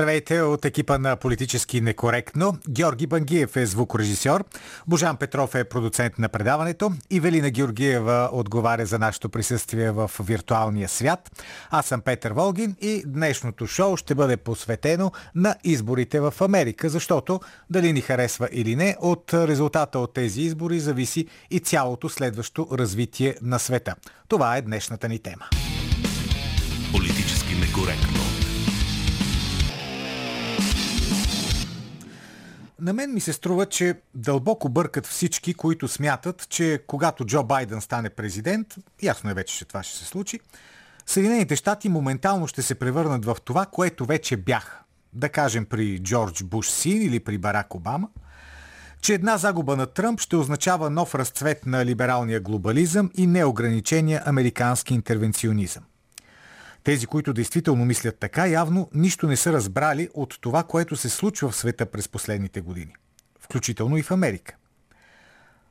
Здравейте от екипа на Политически некоректно. Георги Бангиев е звукорежисьор, Божан Петров е продуцент на предаването, Ивелина Георгиева отговаря за нашето присъствие в виртуалния свят. Аз съм Петър Волгин и днешното шоу ще бъде посветено на изборите в Америка, защото дали ни харесва или не, от резултата от тези избори зависи и цялото следващо развитие на света. Това е днешната ни тема. Политически некоректно. На мен ми се струва, че дълбоко бъркат всички, които смятат, че когато Джо Байден стане президент, ясно е вече, че това ще се случи, Съединените щати моментално ще се превърнат в това, което вече бяха. Да кажем при Джордж Буш син или при Барак Обама, че една загуба на Тръмп ще означава нов разцвет на либералния глобализъм и неограничения американски интервенционизъм. Тези, които действително мислят така, явно нищо не са разбрали от това, което се случва в света през последните години. Включително и в Америка.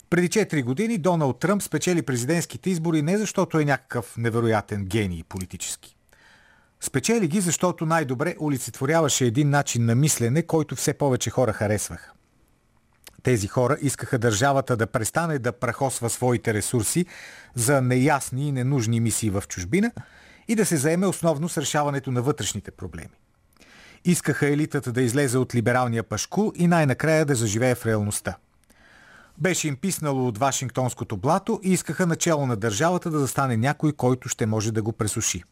Преди 4 години Доналд Тръмп спечели президентските избори не защото е някакъв невероятен гений политически. Спечели ги, защото най-добре олицетворяваше един начин на мислене, който все повече хора харесваха. Тези хора искаха държавата да престане да прахосва своите ресурси за неясни и ненужни мисии в чужбина – и да се заеме основно с решаването на вътрешните проблеми. Искаха елитата да излезе от либералния пашку и най-накрая да заживее в реалността. Беше им писнало от Вашингтонското блато и искаха начало на държавата да застане някой, който ще може да го пресуши.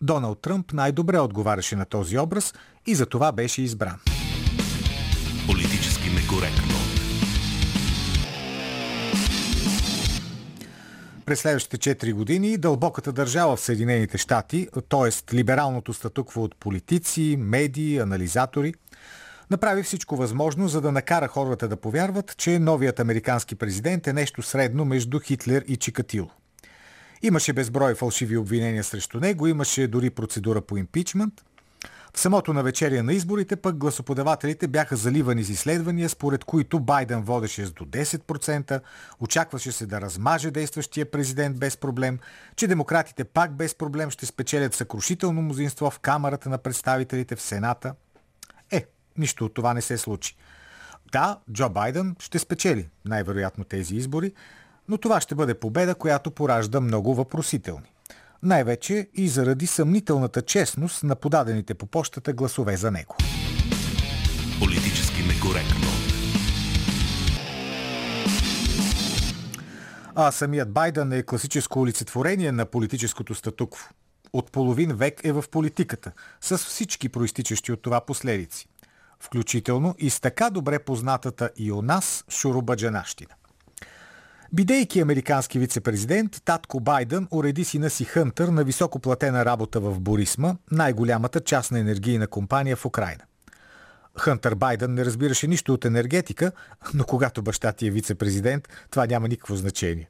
Доналд Тръмп най-добре отговаряше на този образ и за това беше избран. Политически некоректно. През следващите 4 години дълбоката държава в Съединените щати, т.е. либералното статукво от политици, медии, анализатори, направи всичко възможно, за да накара хората да повярват, че новият американски президент е нещо средно между Хитлер и Чикатило. Имаше безброй фалшиви обвинения срещу него, имаше дори процедура по импичмент – в самото навечерие на изборите пък гласоподавателите бяха заливани с изследвания, според които Байден водеше с до 10%, очакваше се да размаже действащия президент без проблем, че демократите пак без проблем ще спечелят съкрушително мнозинство в Камерата на представителите в Сената. Е, нищо от това не се случи. Да, Джо Байден ще спечели най-вероятно тези избори, но това ще бъде победа, която поражда много въпросителни най-вече и заради съмнителната честност на подадените по почтата гласове за него. Политически некоректно. А самият Байден е класическо олицетворение на политическото статукво. От половин век е в политиката, с всички проистичащи от това последици. Включително и с така добре познатата и у нас шурубаджанащина. Бидейки американски вице-президент, татко Байден уреди сина си Хънтър на високоплатена работа в Борисма, най-голямата частна енергийна компания в Украина. Хънтър Байден не разбираше нищо от енергетика, но когато баща ти е вице-президент, това няма никакво значение.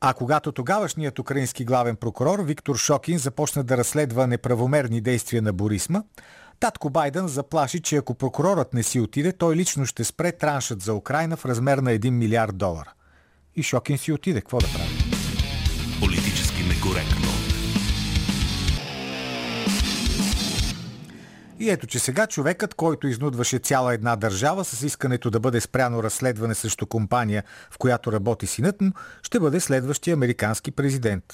А когато тогавашният украински главен прокурор Виктор Шокин започна да разследва неправомерни действия на Борисма, татко Байден заплаши, че ако прокурорът не си отиде, той лично ще спре траншът за Украина в размер на 1 милиард долара и Шокин си отиде. Какво да прави? Политически некоректно. И ето, че сега човекът, който изнудваше цяла една държава с искането да бъде спряно разследване срещу компания, в която работи синът му, ще бъде следващия американски президент.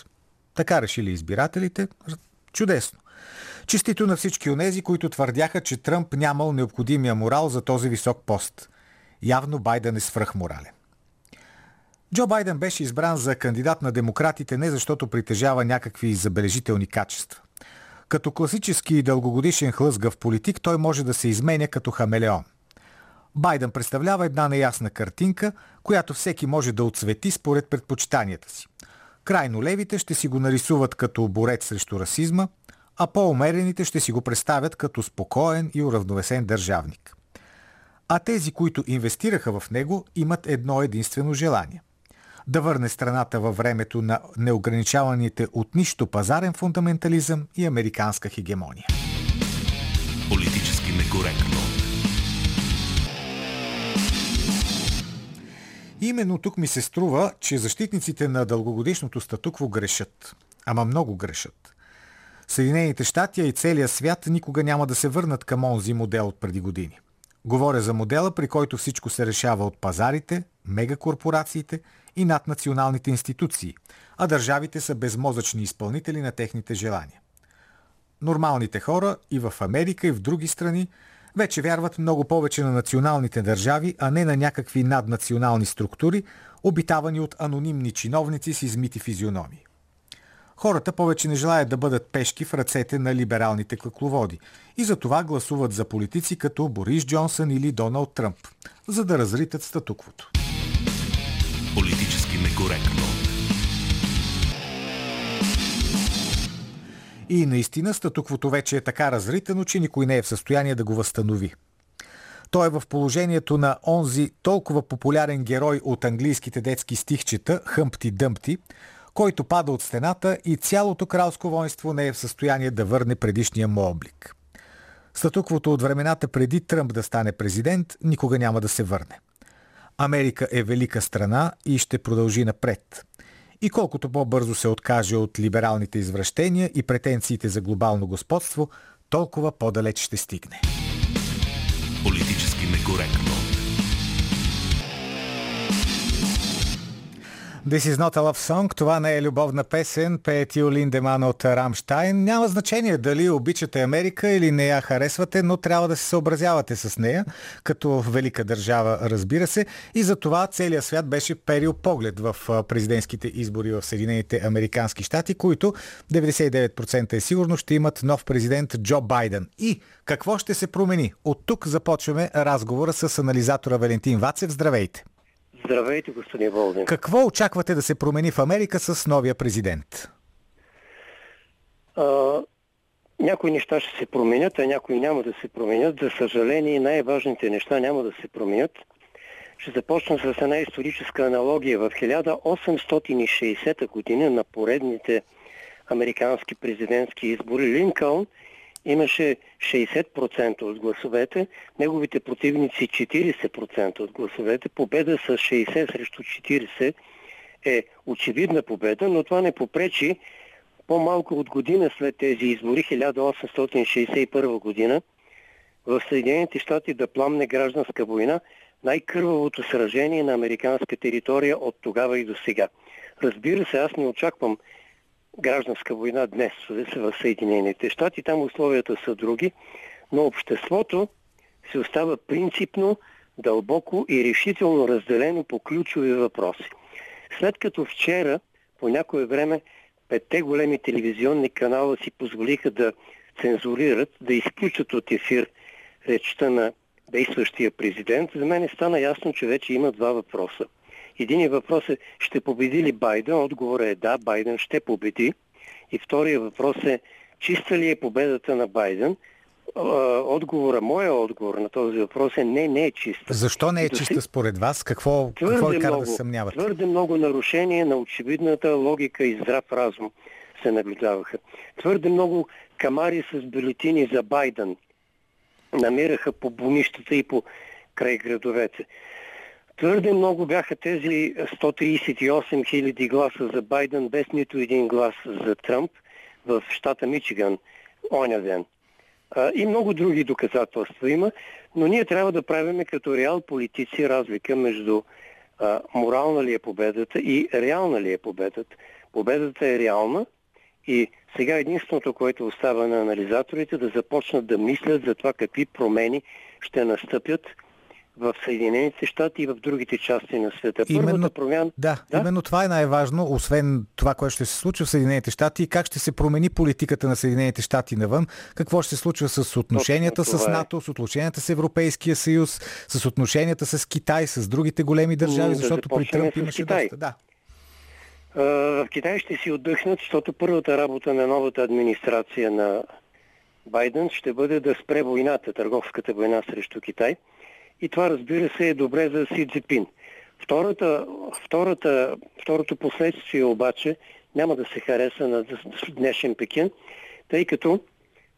Така решили избирателите. Чудесно. Честито на всички онези, които твърдяха, че Тръмп нямал необходимия морал за този висок пост. Явно Байден е свръхморален. Джо Байден беше избран за кандидат на демократите не защото притежава някакви забележителни качества. Като класически и дългогодишен хлъзгав политик, той може да се изменя като хамелеон. Байден представлява една неясна картинка, която всеки може да отсвети според предпочитанията си. Крайно левите ще си го нарисуват като борец срещу расизма, а по-умерените ще си го представят като спокоен и уравновесен държавник. А тези, които инвестираха в него, имат едно единствено желание – да върне страната във времето на неограничаваните от нищо пазарен фундаментализъм и американска хегемония. Политически некоректно. Именно тук ми се струва, че защитниците на дългогодишното статукво грешат. Ама много грешат. Съединените щати и целия свят никога няма да се върнат към онзи модел от преди години. Говоря за модела, при който всичко се решава от пазарите, мегакорпорациите и наднационалните институции, а държавите са безмозъчни изпълнители на техните желания. Нормалните хора и в Америка, и в други страни вече вярват много повече на националните държави, а не на някакви наднационални структури, обитавани от анонимни чиновници с измити физиономии. Хората повече не желаят да бъдат пешки в ръцете на либералните клъкловоди и за това гласуват за политици като Борис Джонсън или Доналд Тръмп, за да разритат статуквото. Политически некоректно. И наистина статуквото вече е така разритано, че никой не е в състояние да го възстанови. Той е в положението на онзи толкова популярен герой от английските детски стихчета Хъмпти Дъмпти, който пада от стената и цялото кралско воинство не е в състояние да върне предишния му облик. Статуквото от времената преди Тръмп да стане президент никога няма да се върне. Америка е велика страна и ще продължи напред. И колкото по-бързо се откаже от либералните извращения и претенциите за глобално господство, толкова по-далеч ще стигне. Политически некоректно. This is not a love song. Това не е любовна песен. Пее Тио Линдеман от Рамштайн. Няма значение дали обичате Америка или не я харесвате, но трябва да се съобразявате с нея, като велика държава, разбира се. И за това целият свят беше перил поглед в президентските избори в Съединените Американски щати, които 99% е сигурно ще имат нов президент Джо Байден. И какво ще се промени? От тук започваме разговора с анализатора Валентин Вацев. Здравейте! Здравейте, господин Волдин. Какво очаквате да се промени в Америка с новия президент? А, някои неща ще се променят, а някои няма да се променят. За съжаление, най-важните неща няма да се променят. Ще започна с една историческа аналогия. В 1860 година на поредните американски президентски избори Линкълн имаше 60% от гласовете, неговите противници 40% от гласовете. Победа с 60 срещу 40 е очевидна победа, но това не попречи по-малко от година след тези избори, 1861 година, в Съединените щати да пламне гражданска война, най-кървавото сражение на американска територия от тогава и до сега. Разбира се, аз не очаквам гражданска война днес в Съединените щати. Там условията са други, но обществото се остава принципно, дълбоко и решително разделено по ключови въпроси. След като вчера, по някое време, петте големи телевизионни канала си позволиха да цензурират, да изключат от ефир речта на действащия президент, за мен стана ясно, че вече има два въпроса. Един въпрос е, ще победи ли Байден? Отговорът е да, Байден ще победи. И втория въпрос е, чиста ли е победата на Байден? Отговора, моя отговор на този въпрос е не, не е чиста. Защо не е чиста според вас? Какво, какво е кара да съмнявате? Твърде много нарушения на очевидната логика и здрав разум се наблюдаваха. Твърде много камари с бюлетини за Байден намираха по бунищата и по край градовете. Твърде много бяха тези 138 хиляди гласа за Байден, без нито един глас за Тръмп в щата Мичиган оня ден. И много други доказателства има, но ние трябва да правиме като реал политици разлика между а, морална ли е победата и реална ли е победата. Победата е реална и сега единственото, което остава на анализаторите да започнат да мислят за това какви промени ще настъпят – в Съединените щати и в другите части на света. Именно, промяна... Да, да, именно това е най-важно, освен това, което ще се случва в Съединените щати и как ще се промени политиката на Съединените щати навън, какво ще се случва с отношенията с е. НАТО, с отношенията с Европейския съюз, с отношенията с Китай, с другите големи държави, да защото при Тръмп имаше Китай. доста. Да. В Китай ще си отдъхнат, защото първата работа на новата администрация на Байден ще бъде да спре войната, търговската война срещу Китай – и това, разбира се, е добре за Си Цзипин. Втората, втората, второто последствие обаче няма да се хареса на днешен Пекин, тъй като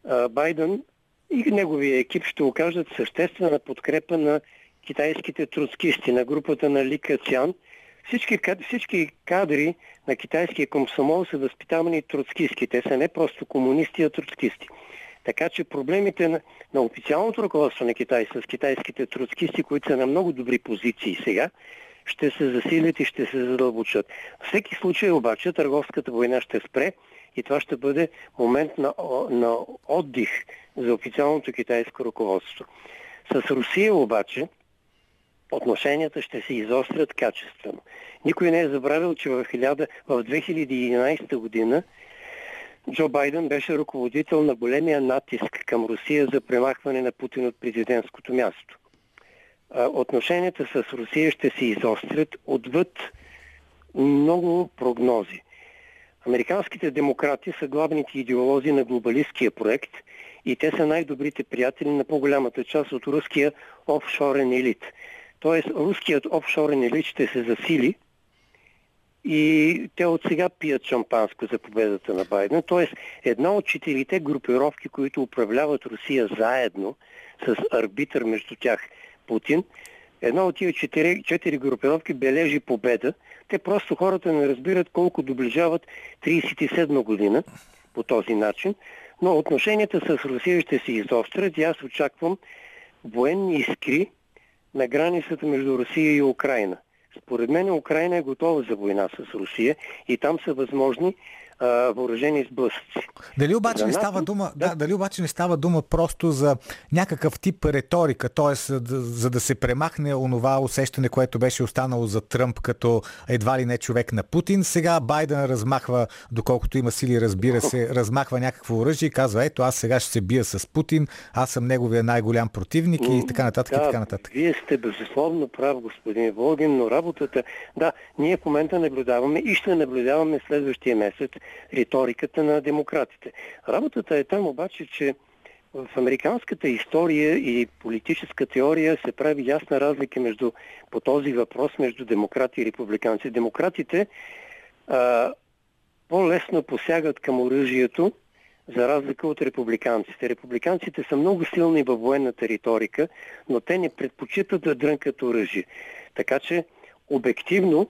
а, Байден и неговия екип ще окажат съществена подкрепа на китайските троцкисти, на групата на Ли Кацян. Всички, всички кадри на китайския комсомол са възпитавани троцкистки. Те са не просто комунисти, а троцкисти. Така че проблемите на, на официалното ръководство на Китай с китайските троцкисти, които са на много добри позиции сега, ще се засилят и ще се задълбочат. Всеки случай обаче търговската война ще спре и това ще бъде момент на, на отдих за официалното китайско ръководство. С Русия обаче отношенията ще се изострят качествено. Никой не е забравил, че в, 1000, в 2011 година Джо Байден беше ръководител на големия натиск към Русия за премахване на Путин от президентското място. Отношенията с Русия ще се изострят отвъд много прогнози. Американските демократи са главните идеолози на глобалистския проект и те са най-добрите приятели на по-голямата част от руския офшорен елит. Тоест, руският офшорен елит ще се засили и те от сега пият шампанско за победата на Байден. Тоест, една от четирите групировки, които управляват Русия заедно с арбитър между тях Путин, една от тия четири, четири групировки бележи победа. Те просто хората не разбират колко доближават 37 година по този начин, но отношенията с Русия ще се изострят и аз очаквам военни искри на границата между Русия и Украина. Според мен Украина е готова за война с Русия и там са възможни въоръжени сблъсъци. Дали обаче, не става дума, да. Да, дали обаче не става дума просто за някакъв тип риторика, т.е. За, за да се премахне онова усещане, което беше останало за Тръмп като едва ли не човек на Путин. Сега Байден размахва, доколкото има сили, разбира се, размахва някакво оръжие и казва, ето аз сега ще се бия с Путин, аз съм неговия най-голям противник и така нататък да, и така нататък. Вие сте безусловно прав, господин Волгин, но работата, да, ние в момента наблюдаваме и ще наблюдаваме следващия месец риториката на демократите. Работата е там обаче, че в американската история и политическа теория се прави ясна разлика между, по този въпрос между демократи и републиканци. Демократите а, по-лесно посягат към оръжието, за разлика от републиканците. Републиканците са много силни във военната риторика, но те не предпочитат да дрънкат оръжие. Така че, обективно,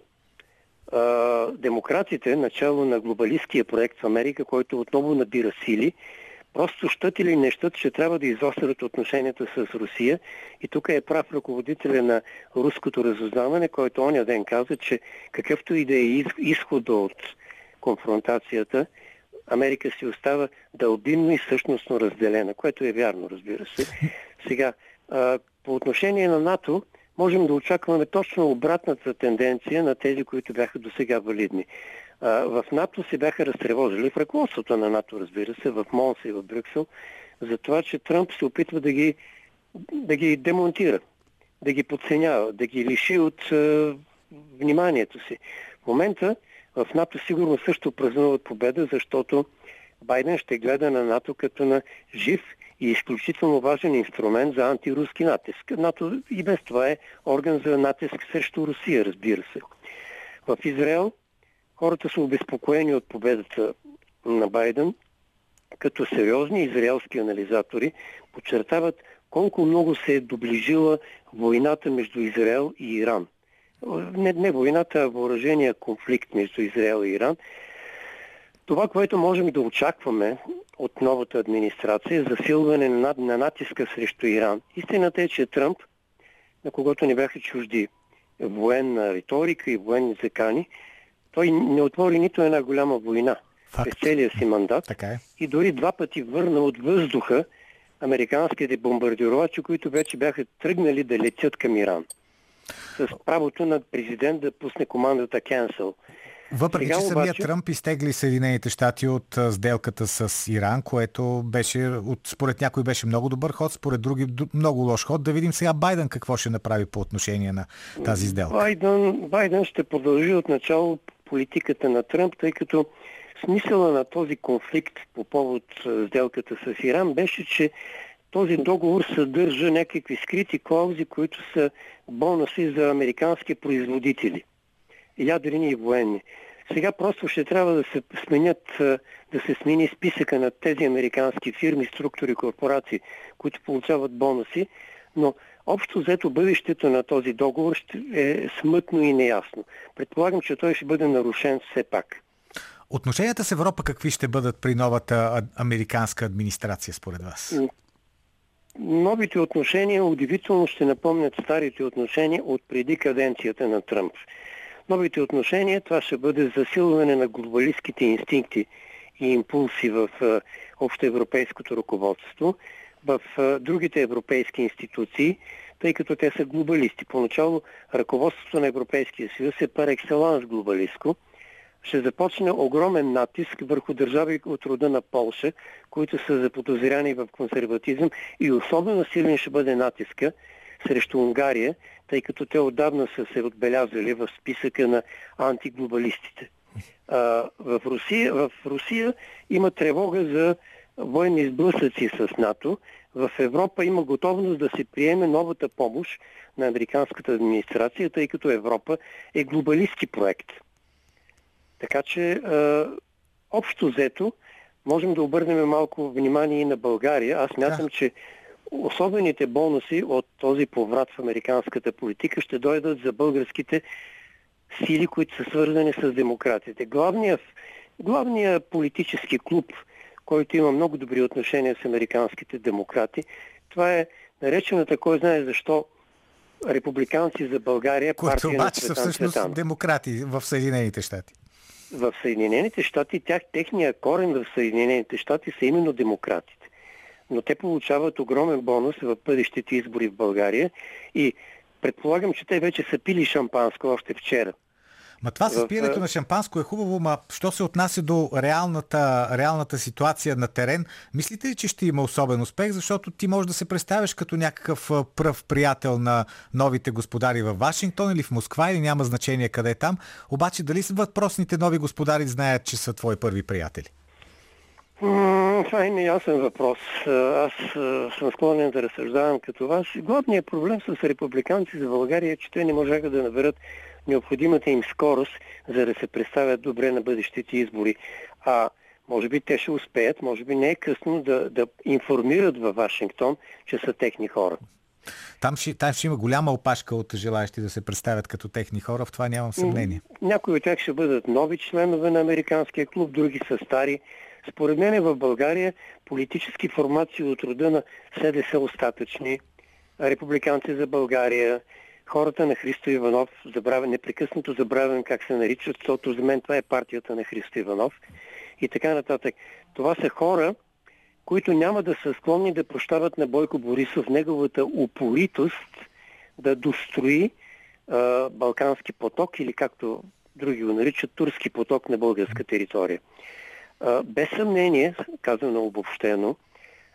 демократите, начало на глобалистския проект в Америка, който отново набира сили, просто щат или не ще трябва да изострят отношенията с Русия. И тук е прав ръководителя на руското разузнаване, който оня ден каза, че какъвто и да е изхода от конфронтацията, Америка си остава дълбинно и същностно разделена, което е вярно, разбира се. Сега, по отношение на НАТО, можем да очакваме точно обратната тенденция на тези, които бяха до сега валидни. В НАТО се бяха разтревожили, в ръководството на НАТО, разбира се, в Монса и в Брюксел, за това, че Тръмп се опитва да ги, да ги демонтира, да ги подценява, да ги лиши от е, вниманието си. В момента в НАТО сигурно също празнуват победа, защото Байден ще гледа на НАТО като на жив и изключително важен инструмент за антируски натиск. НАТО и без това е орган за натиск срещу Русия, разбира се. В Израел хората са обезпокоени от победата на Байден, като сериозни израелски анализатори подчертават колко много се е доближила войната между Израел и Иран. Не, не войната, а въоръжения конфликт между Израел и Иран. Това, което можем да очакваме от новата администрация засилване на, на натиска срещу Иран. Истината е, че Тръмп, на когото не бяха чужди военна риторика и военни закани, той не отвори нито една голяма война през целия си мандат така е. и дори два пъти върна от въздуха американските бомбардировачи, които вече бяха тръгнали да летят към Иран. С правото на президент да пусне командата Cancel. Въпреки, Сега, че самият обаче... Тръмп изтегли Съединените щати от сделката с Иран, което беше, от, според някой беше много добър ход, според други много лош ход. Да видим сега Байден какво ще направи по отношение на тази сделка. Байден, Байден ще продължи от начало политиката на Тръмп, тъй като смисъла на този конфликт по повод сделката с Иран беше, че този договор съдържа някакви скрити клаузи, които са бонуси за американски производители – ядрени и военни. Сега просто ще трябва да се сменят, да се смени списъка на тези американски фирми, структури, корпорации, които получават бонуси, но Общо взето бъдещето на този договор е смътно и неясно. Предполагам, че той ще бъде нарушен все пак. Отношенията с Европа какви ще бъдат при новата американска администрация според вас? Новите отношения удивително ще напомнят старите отношения от преди каденцията на Тръмп. Новите отношения това ще бъде засилване на глобалистските инстинкти и импулси в общоевропейското ръководство, в другите европейски институции, тъй като те са глобалисти. Поначало ръководството на Европейския съюз е пар екселанс глобалистко. Ще започне огромен натиск върху държави от рода на Полша, които са заподозряни в консерватизъм и особено силен ще бъде натиска срещу Унгария, тъй като те отдавна са се отбелязали в списъка на антиглобалистите. А, в, Русия, в Русия има тревога за военни сблъсъци с НАТО. В Европа има готовност да се приеме новата помощ на американската администрация, тъй като Европа е глобалистски проект. Така че, а, общо взето, можем да обърнем малко внимание и на България. Аз мятам, да. че особените бонуси от този поврат в американската политика ще дойдат за българските сили, които са свързани с демократите. Главният, главният политически клуб, който има много добри отношения с американските демократи, това е наречената, кой знае защо, републиканци за България, Които обаче са всъщност Цветан. демократи в Съединените щати. В Съединените щати, тях, техния корен в Съединените щати са именно демократите. Но те получават огромен бонус в бъдещите избори в България и Предполагам, че те вече са пили шампанско още вчера. Ма това с пиенето на шампанско е хубаво, ма що се отнася до реалната, реалната ситуация на терен, мислите ли, че ще има особен успех? Защото ти можеш да се представиш като някакъв пръв приятел на новите господари в Вашингтон или в Москва или няма значение къде е там. Обаче дали въпросните нови господари знаят, че са твои първи приятели? Това е неясен въпрос. Аз съм склонен да разсъждавам като вас. Главният проблем с републиканци за България е, че те не можаха да наберат необходимата им скорост, за да се представят добре на бъдещите избори. А може би те ще успеят, може би не е късно да, да информират във Вашингтон, че са техни хора. Там ще, там ще има голяма опашка от желаящи да се представят като техни хора, в това нямам съмнение. Някои от тях ще бъдат нови членове на Американския клуб, други са стари. Според мен в България политически формации от рода на СДС остатъчни, републиканци за България, хората на Христо Иванов, забравя, непрекъснато забравям как се наричат, защото за мен това е партията на Христо Иванов и така нататък. Това са хора, които няма да са склонни да прощават на Бойко Борисов неговата упоритост да дострои а, Балкански поток или както други го наричат Турски поток на българска територия. Без съмнение, казано обобщено,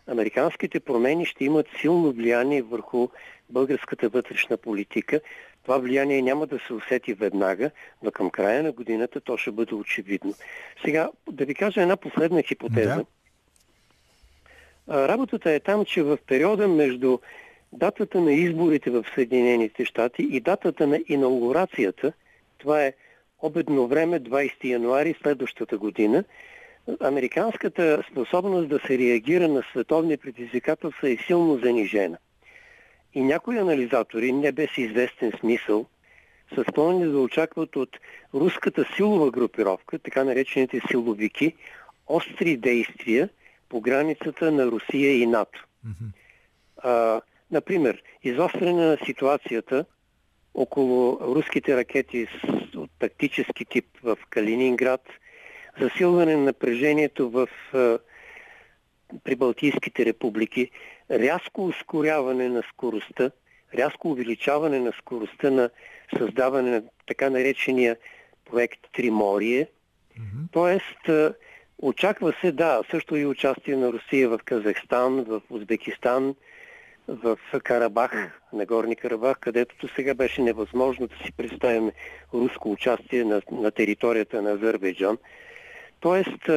американските промени ще имат силно влияние върху българската вътрешна политика. Това влияние няма да се усети веднага, но към края на годината то ще бъде очевидно. Сега, да ви кажа една последна хипотеза. Да. Работата е там, че в периода между датата на изборите в Съединените щати и датата на инаугурацията, това е обедно време, 20 януари следващата година, американската способност да се реагира на световни предизвикателства е силно занижена. И някои анализатори, не без известен смисъл, са склонни да очакват от руската силова групировка, така наречените силовики, остри действия по границата на Русия и НАТО. Mm-hmm. А, например, изостряне на ситуацията около руските ракети от тактически тип в Калининград – засилване на напрежението в прибалтийските републики, рязко ускоряване на скоростта, рязко увеличаване на скоростта на създаване на така наречения проект Триморие. Mm-hmm. Тоест, очаква се, да, също и участие на Русия в Казахстан, в Узбекистан, в Карабах, на Горни Карабах, където сега беше невъзможно да си представим руско участие на, на територията на Азербайджан. Тоест,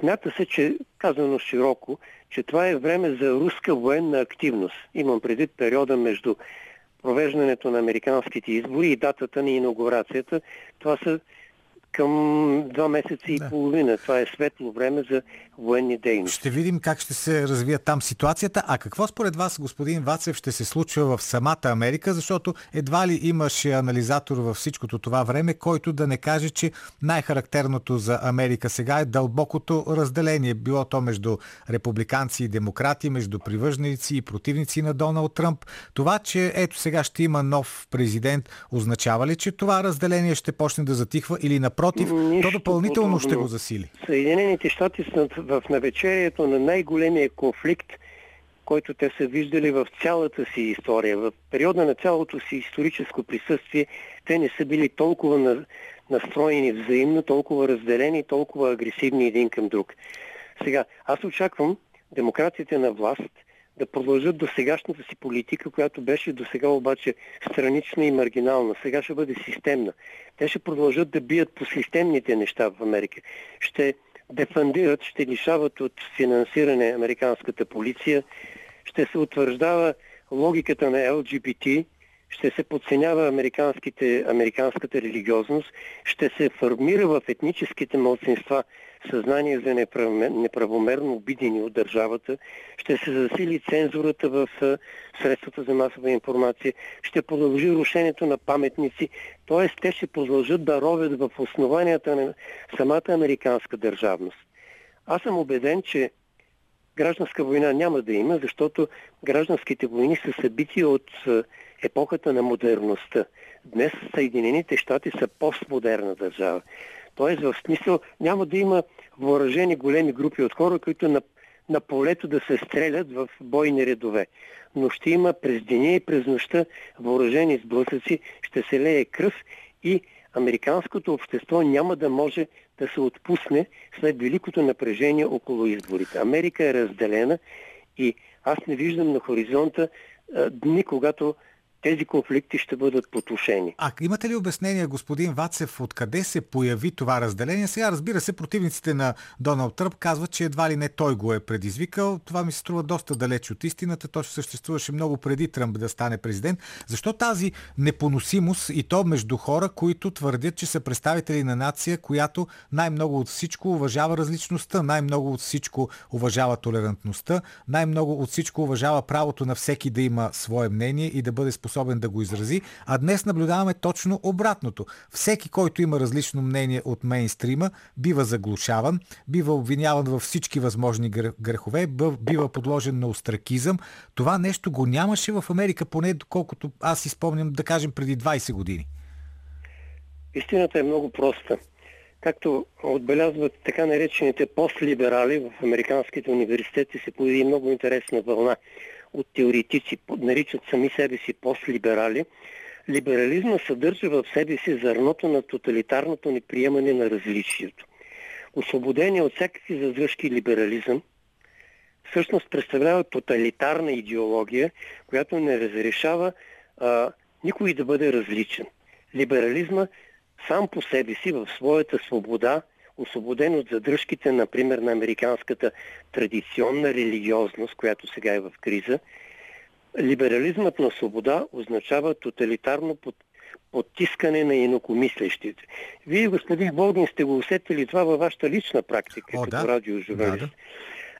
смята се, че, казано широко, че това е време за руска военна активност. Имам предвид периода между провеждането на американските избори и датата на инаугурацията. Това са към два месеца и да. половина. Това е светло време за военни дейности. Ще видим как ще се развие там ситуацията. А какво според вас, господин Вацев, ще се случва в самата Америка? Защото едва ли имаше анализатор във всичкото това време, който да не каже, че най-характерното за Америка сега е дълбокото разделение. Било то между републиканци и демократи, между привърженици и противници на Доналд Тръмп. Това, че ето сега ще има нов президент, означава ли, че това разделение ще почне да затихва или напротив, Нищо то допълнително подобно. ще го засили? Съединените щати са в навечерието на най-големия конфликт, който те са виждали в цялата си история. В периода на цялото си историческо присъствие те не са били толкова настроени взаимно, толкова разделени, толкова агресивни един към друг. Сега, аз очаквам демократите на власт да продължат до сегашната си политика, която беше до сега обаче странична и маргинална. Сега ще бъде системна. Те ще продължат да бият по системните неща в Америка. Ще дефандират, ще лишават от финансиране американската полиция, ще се утвърждава логиката на ЛГБТ, ще се подценява американската религиозност, ще се формира в етническите младсинства съзнание за неправомерно обидени от държавата, ще се засили цензурата в средствата за масова информация, ще продължи рушението на паметници, т.е. те ще продължат да ровят в основанията на самата американска държавност. Аз съм убеден, че гражданска война няма да има, защото гражданските войни са събития от епохата на модерността. Днес Съединените щати са постмодерна държава. Тоест, в смисъл няма да има въоръжени големи групи от хора, които на, на полето да се стрелят в бойни редове. Но ще има през деня и през нощта въоръжени сблъсъци, ще се лее кръв и американското общество няма да може да се отпусне след великото напрежение около изборите. Америка е разделена и аз не виждам на хоризонта дни, когато тези конфликти ще бъдат потушени. А имате ли обяснение, господин Вацев, откъде се появи това разделение? Сега, разбира се, противниците на Доналд Тръп казват, че едва ли не той го е предизвикал. Това ми се струва доста далеч от истината. То ще съществуваше много преди Тръмп да стане президент. Защо тази непоносимост и то между хора, които твърдят, че са представители на нация, която най-много от всичко уважава различността, най-много от всичко уважава толерантността, най-много от всичко уважава правото на всеки да има свое мнение и да бъде способен способен да го изрази, а днес наблюдаваме точно обратното. Всеки, който има различно мнение от мейнстрима, бива заглушаван, бива обвиняван във всички възможни грехове, бива подложен на остракизъм. Това нещо го нямаше в Америка, поне доколкото аз си спомням, да кажем, преди 20 години. Истината е много проста. Както отбелязват така наречените постлиберали в американските университети се появи много интересна вълна от теоретици, наричат сами себе си постлиберали, либерализма съдържа в себе си зърното на тоталитарното неприемане на различието. Освободение от всякакви задръжки либерализъм всъщност представлява тоталитарна идеология, която не разрешава а, никой да бъде различен. Либерализма сам по себе си в своята свобода освободен от задръжките, например, на американската традиционна религиозност, която сега е в криза, либерализмът на свобода означава тоталитарно под, подтискане на инокомислещите. Вие, господин Волгин, сте го усетили това във вашата лична практика О, като да. радиожурналист. Да, да.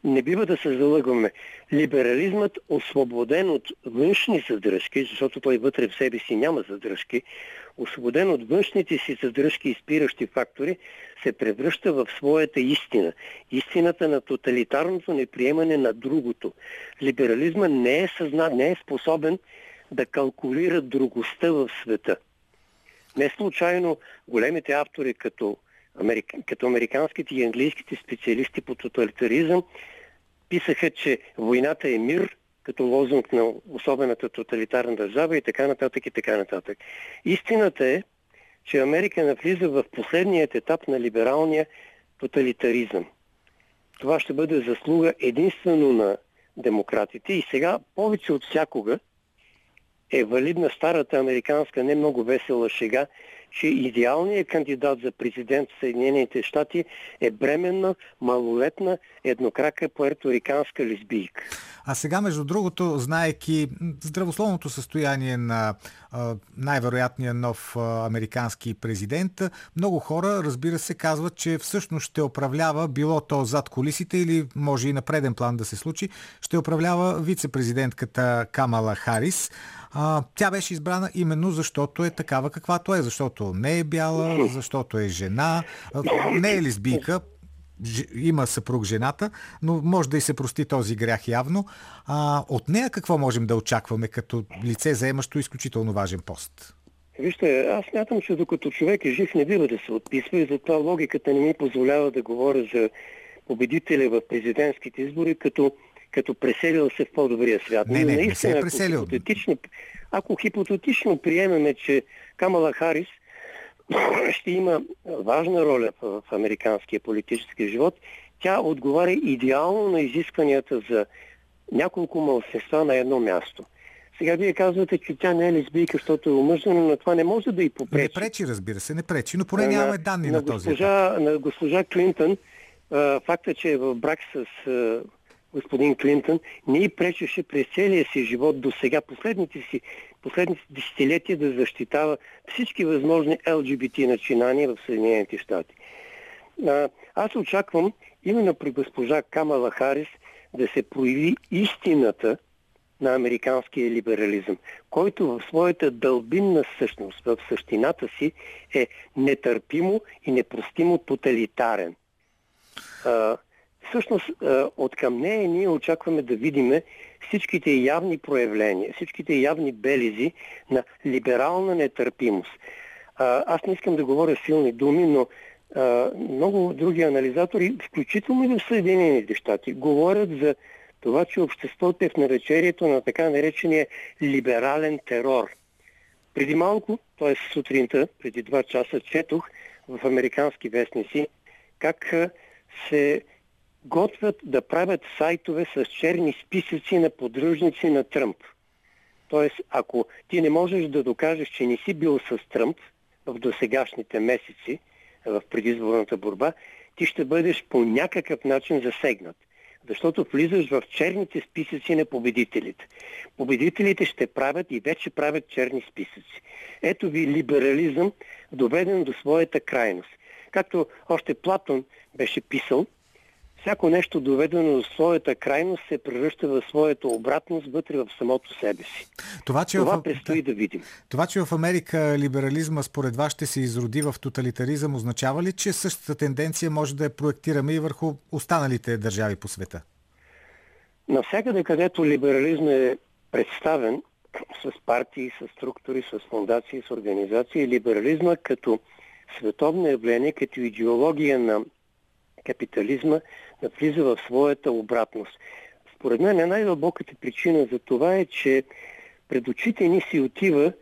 Не бива да се залъгваме. Либерализмът, освободен от външни задръжки, защото той вътре в себе си няма задръжки, освободен от външните си задръжки и спиращи фактори, се превръща в своята истина. Истината на тоталитарното неприемане на другото. Либерализма не е, съзна, не е способен да калкулира другостта в света. Не случайно големите автори като, америк... като американските и английските специалисти по тоталитаризъм писаха, че войната е мир, като лозунг на особената тоталитарна държава и така нататък и така нататък. Истината е, че Америка навлиза в последният етап на либералния тоталитаризъм. Това ще бъде заслуга единствено на демократите и сега повече от всякога е валидна старата американска не много весела шега, че идеалният кандидат за президент в Съединените щати е бременна, малолетна, еднокрака пуерториканска лесбийка. А сега, между другото, знаеки здравословното състояние на най-вероятният нов американски президент, много хора, разбира се, казват, че всъщност ще управлява, било то зад колисите или може и на преден план да се случи, ще управлява вице-президентката Камала Харис. А, тя беше избрана именно защото е такава каквато е, защото не е бяла, защото е жена, не е лесбийка, има съпруг жената, но може да и се прости този грях явно. А, от нея какво можем да очакваме като лице, заемащо изключително важен пост? Вижте, аз смятам, че докато човек е жив, не бива да се отписва и затова логиката не ми позволява да говоря за победителя в президентските избори, като, като преселил се в по-добрия свят. Не, не, не се е преселил. Ако хипотетично, ако хипотетично приемеме, че Камала Харис ще има важна роля в, американския политически живот. Тя отговаря идеално на изискванията за няколко малцинства на едно място. Сега вие казвате, че тя не е лесбийка, защото е омъжена, но това не може да и попречи. Не пречи, разбира се, не пречи, но поне нямаме данни на, на, този госпожа, На госпожа Клинтън, факта, че е в брак с господин Клинтън, не и пречеше през целия си живот до сега, последните си последните десетилетия да защитава всички възможни ЛГБТ начинания в Съединените щати. Аз очаквам именно при госпожа Камала Харис да се прояви истината на американския либерализъм, който в своята дълбинна същност, в същината си е нетърпимо и непростимо тоталитарен. Всъщност, от към нея ние очакваме да видиме всичките явни проявления, всичките явни белези на либерална нетърпимост. Аз не искам да говоря силни думи, но много други анализатори, включително и в Съединените щати, говорят за това, че обществото е в наречението на така наречения либерален терор. Преди малко, т.е. сутринта, преди два часа, четох в американски вестници как се готвят да правят сайтове с черни списъци на поддръжници на Тръмп. Тоест, ако ти не можеш да докажеш, че не си бил с Тръмп в досегашните месеци в предизборната борба, ти ще бъдеш по някакъв начин засегнат. Защото влизаш в черните списъци на победителите. Победителите ще правят и вече правят черни списъци. Ето ви либерализъм, доведен до своята крайност. Както още Платон беше писал, всяко нещо доведено до своята крайност се превръща в своята обратност вътре в самото себе си. Това, че Това в... предстои да видим. Това, че в Америка либерализма според вас ще се изроди в тоталитаризъм, означава ли, че същата тенденция може да я проектираме и върху останалите държави по света? Навсякъде, където либерализм е представен с партии, с структури, с фундации, с организации, либерализма като световно явление, като идеология на капитализма да влиза в своята обратност. Според мен най-дълбоката причина за това е, че пред очите ни си отива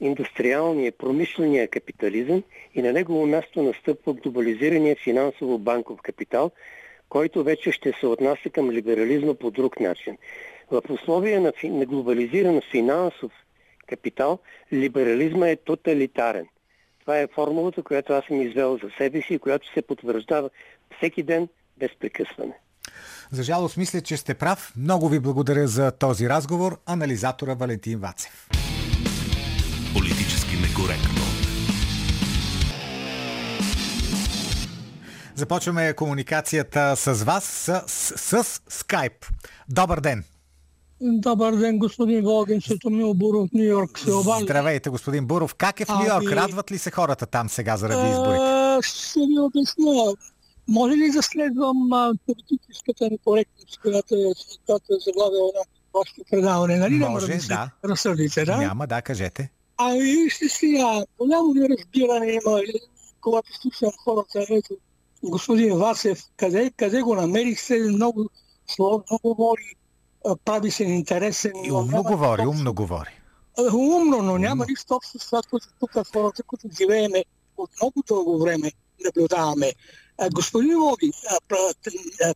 индустриалния, промишления капитализъм и на негово място настъпва глобализирания финансово-банков капитал, който вече ще се отнася към либерализма по друг начин. В условия на, фи... на глобализиран финансов капитал, либерализма е тоталитарен. Това е формулата, която аз съм извел за себе си и която се потвърждава всеки ден без прекъсване. За жалост мисля, че сте прав. Много ви благодаря за този разговор. Анализатора Валентин Вацев. Политически некоректно. Започваме комуникацията с вас с, с, с Skype. Добър ден! Добър ден, господин Волгин, Светомил Буров, Нью Йорк се обажда. Здравейте, господин Буров. Как е в Нью Йорк? Ами... Радват ли се хората там сега заради изборите? Ще ви обясня. Може ли да следвам а, политическата некоректност, която е, която е заглавила на вашето предаване? Нали? Може, да. да. Разсъдите, да? Няма, да, кажете. Ами, ще сега, голямо ли разбиране има, когато слушам хората, ето, господин Васев, къде, къде го намерих се, много сложно говори, прави се интересен. И умно говори, умно говори. Умно, но няма нищо общо с това, което тук хората, които живееме от много дълго време, наблюдаваме. Господин Логи,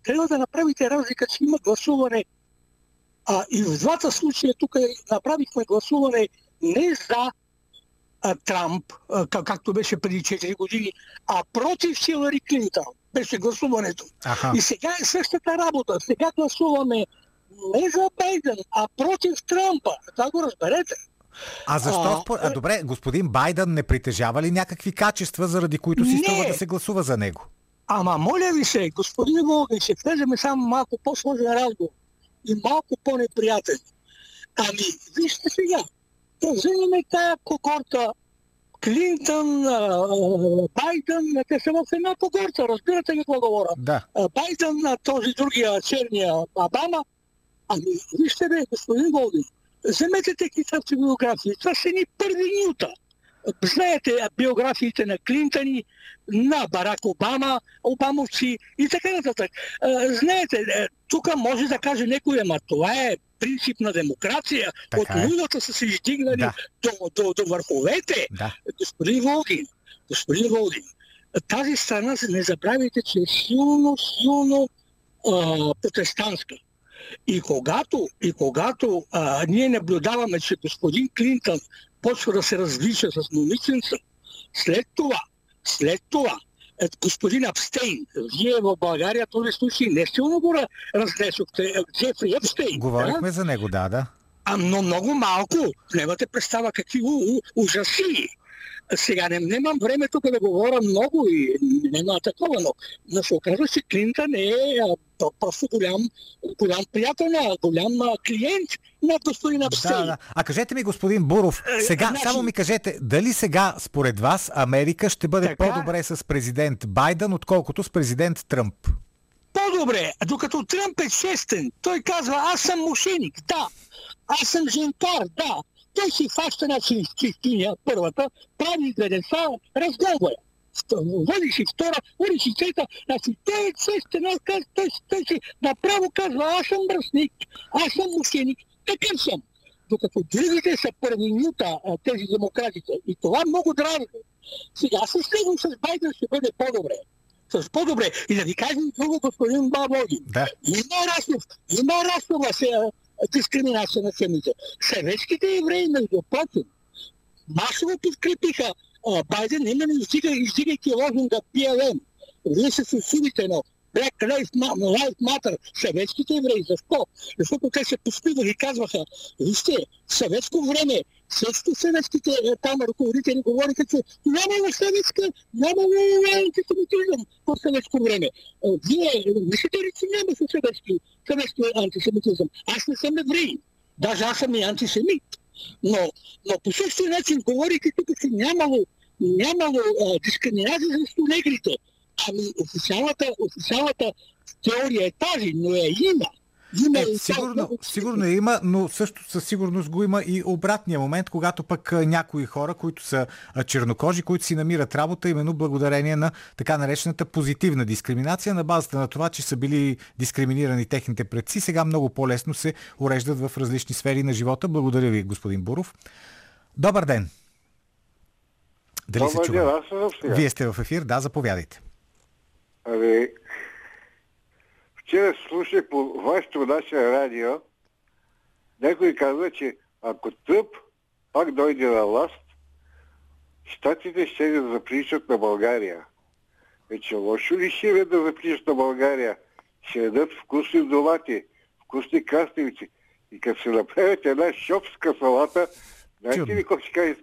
трябва да направите разлика, че има гласуване. А, и в двата случая тук направихме гласуване не за а, Трамп, а, както беше преди 4 години, а против Хилари Клинтон беше гласуването. Аха. И сега е същата работа. Сега гласуваме не за Байден, а против Трампа. Това го разберете. А защо? А, А, добре, господин Байден не притежава ли някакви качества, заради които си Не. струва да се гласува за него? Ама, моля ви се, господин Волгин, ще влеземе само малко по-сложен разговор и малко по-неприятен. Ами, вижте сега, да вземем тая когорта Клинтън, Байден, те са в една когорта, разбирате ли какво говоря? Да. Байден, този другия черния Обама. Ами, вижте бе, господин Волгин, вземете тези биографии, това са ни първи нюта. Знаете биографиите на Клинтън, на Барак Обама, Обамовци и така нататък. Знаете, е, тук може да каже някой, ама това е принцип на демокрация. Така От е. нулата са се издигнали Да. до, до, до върховете. Да. Господин Волгин, господин Волгин, тази страна, не забравяйте, че е силно, силно а, протестантска. И когато, и когато а, ние наблюдаваме, че господин Клинтън почва да се развича с момиченца, след това, след това, е, господин Абстейн, вие в България този случай не силно го ра- разнесохте, е, Джефри Епстейн. Да? Говорихме за него, да, да. А, но много малко. Нямате представа какви у, у, ужаси. Сега не, нямам време тук да говоря много и няма такова, но, но се оказва, че Клинтън е а, то- просто голям, голям приятел, на- голям а, клиент на господин Абстейн. Да, да. А кажете ми, господин Буров, Е, сега, значи- само ми кажете, дали сега, според вас, Америка ще бъде Така. по-добре с президент Байден, отколкото с президент Тръмп? По-добре, докато Тръмп е честен, той казва, аз съм мошеник, да, аз съм женкар, да. Той си фаща на чи- чистиня, първата, прави две деца, разгонва я. Води си втора, води си трета, значи е аз каз, той, той си направо казва, аз съм мръсник, аз съм мошеник, такъв съм. Докато другите са първинюта, тези демократите. И това много дразни. Сега с него с Байден ще бъде по-добре с по-добре. И да ви кажем друго, господин Бабоги. Да. Има расов, има расова се, а, дискриминация на семите. Съветските евреи, прочим, масово подкрепиха Байден, именно издига, издигайки лозунга PLM. Вие се сусудите на Black Lives Ma- Lives Matter, съветските евреи. Защо? Защото те се поспивали и казваха, вижте, съветско време също съветските е, там ръководители говориха, че нямало съветска, нямало антисемитизъм по съветско време. Е, Вие е, мислите ли, че нямаше съветски, съветски антисемитизъм? Аз не съм еврей. Даже аз съм и антисемит. Но, но по същия начин говорите тук, че нямало, нямало а, дискриминация срещу негрите. Ами официалната, официалната теория е тази, но я има. Има Е, и сигурно, сигурно има, но също със сигурност го има и обратния момент, когато пък някои хора, които са чернокожи, които си намират работа, именно благодарение на така наречената позитивна дискриминация, на базата на това, че са били дискриминирани техните предци, сега много по-лесно се уреждат в различни сфери на живота. Благодаря ви, господин Буров. Добър ден! Дали се Добър ден, чува? аз съм сега. Вие сте в ефир, да, заповядайте. Ами, вчера слушах по вашето наше радио, някой каза, че ако Тръп пак дойде на власт, щатите ще да заприличат на България. Вече лошо ли ще е да заприличат на България? Ще ядат вкусни домати, вкусни краставици. И като се направят една шопска салата, знаете ли какво ще кажа?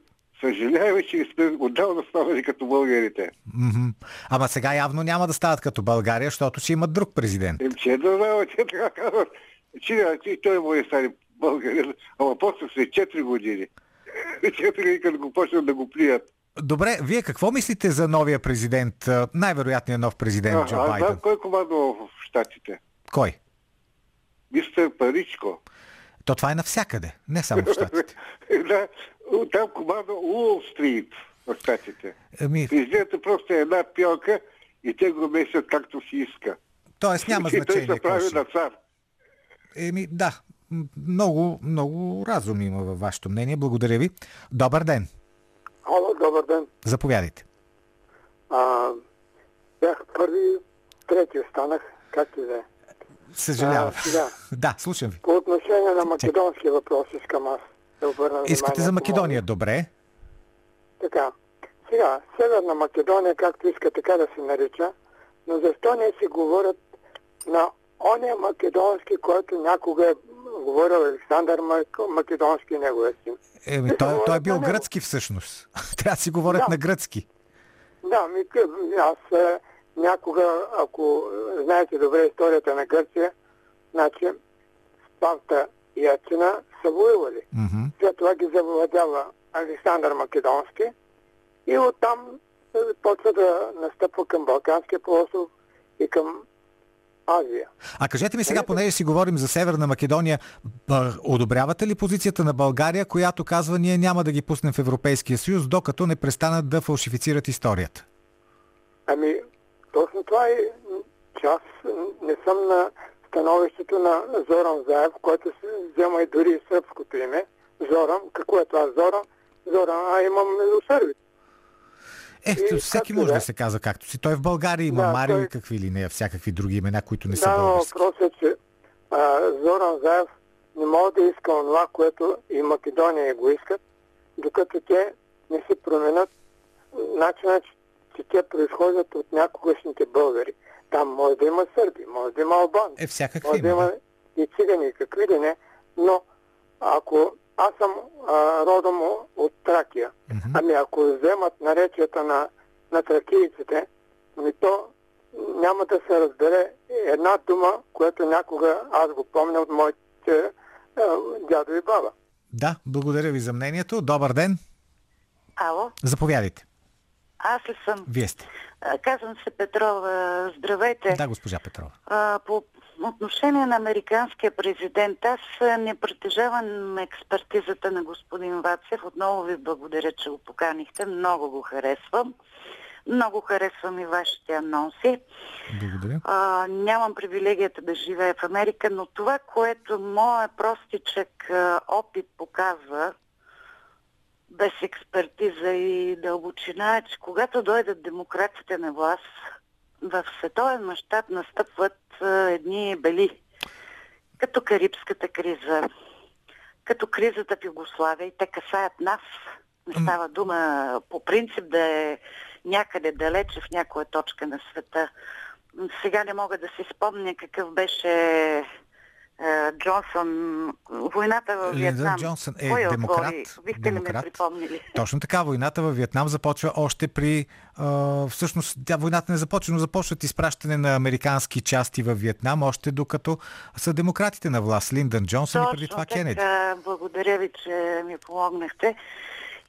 Съжаляваме, че сме отдавна станали като българите. Мгм. Ама сега явно няма да стават като България, защото ще имат друг президент. Им че да знам, те така казват, че а, и той може да стане българин, ама после след 4 години. 4 години, като го почнат да го плият. Добре, вие какво мислите за новия президент, а, най-вероятният нов президент А, Джо Байден? знам кой командва в Штатите. Кой? Мистер Паричко. То това е навсякъде, не само в Щатите. да, там командва Уолл Стрит в Штатите. Ами, Президентът просто е една пионка и те го месят както си иска. тоест няма и той значение. се прави на цар. Еми, да, много, много разум има във вашето мнение. Благодаря ви. Добър ден. Ало, добър ден. Заповядайте. А, бях първи, трети останах, както и да е. Съжалявам. А, да. да, слушам ви. По отношение на македонски въпрос искам аз да обърна Искате за Македония, добре. Така. Сега, Северна Македония, както иска така да се нарича, но защо не си говорят на ония македонски, който някога е говорил Александър Мак- Македонски, неговия син. Еми, Не той, той е бил гръцки всъщност. Трябва да си говорят Да. на гръцки. Да, ми, аз е, някога, ако знаете добре историята на Гърция, значи Спарта и Ацина са воювали. Мгм. След това ги завладява Александър Македонски и оттам е, почва да настъпва към Балканския полуостров и към Азия. А кажете ми сега, понеже си говорим за Северна Македония, одобрявате ли позицията на България, която казва ние няма да ги пуснем в Европейския съюз, докато не престанат да фалшифицират историята? Ами, точно това е, че аз не съм на становището на Зоран Заев, който се взема и дори и сръбското име. Зоран, какво е това Зоран? Зоран, а имам милосървиц. Е, И всеки може да да се казва както си. Той в България има Да, Марио той- и какви ли не, всякакви други имена, които не са Да, но български. въпросът е, че а, Зоран Заев не може да иска това, което и Македония го искат, докато те не се променят начинът, че, че те произхождат от някогашните българи. Там може да има сърби, може да има албанци. Е, всякакви Може да има. и цигани, какви ли не, но ако аз съм а, родом от Тракия, Мгм. ами ако вземат наречията на, на тракийците, ми то няма да се разбере една дума, която някога аз го помня от моите а, дядо и баба. Да, благодаря ви за мнението. Добър ден. Ало, Заповядайте. Аз ли съм? Вие сте. Казвам се Петрова. Здравейте. Да, госпожа Петрова. А, по отношение на американския президент, аз не притежавам експертизата на господин Вацев. Отново ви благодаря, че го поканихте. Много го харесвам. Много харесвам и вашите анонси. Благодаря. А, нямам привилегията да живея в Америка, но това, което моят простичък опит показва, без експертиза и дълбочина, е, че когато дойдат демократите на власт, в световен мащаб настъпват а, едни бели, като Карибската криза, като кризата в Югославия и те касаят нас. Не става дума по принцип да е някъде далече в някоя точка на света. Сега не мога да си спомня какъв беше е, Джонсън, войната в Виетнам. Джонсън е Кой я демократ, отвори? Бихте ли ме демократ. припомнили? Точно така, войната във Виетнам започва още при... А, всъщност, тя войната не започва, но започват изпращане на американски части във Виетнам, още докато са демократите на власт. Линдън Джонсън и преди това така. Кенеди. Благодаря ви, че ми помогнахте.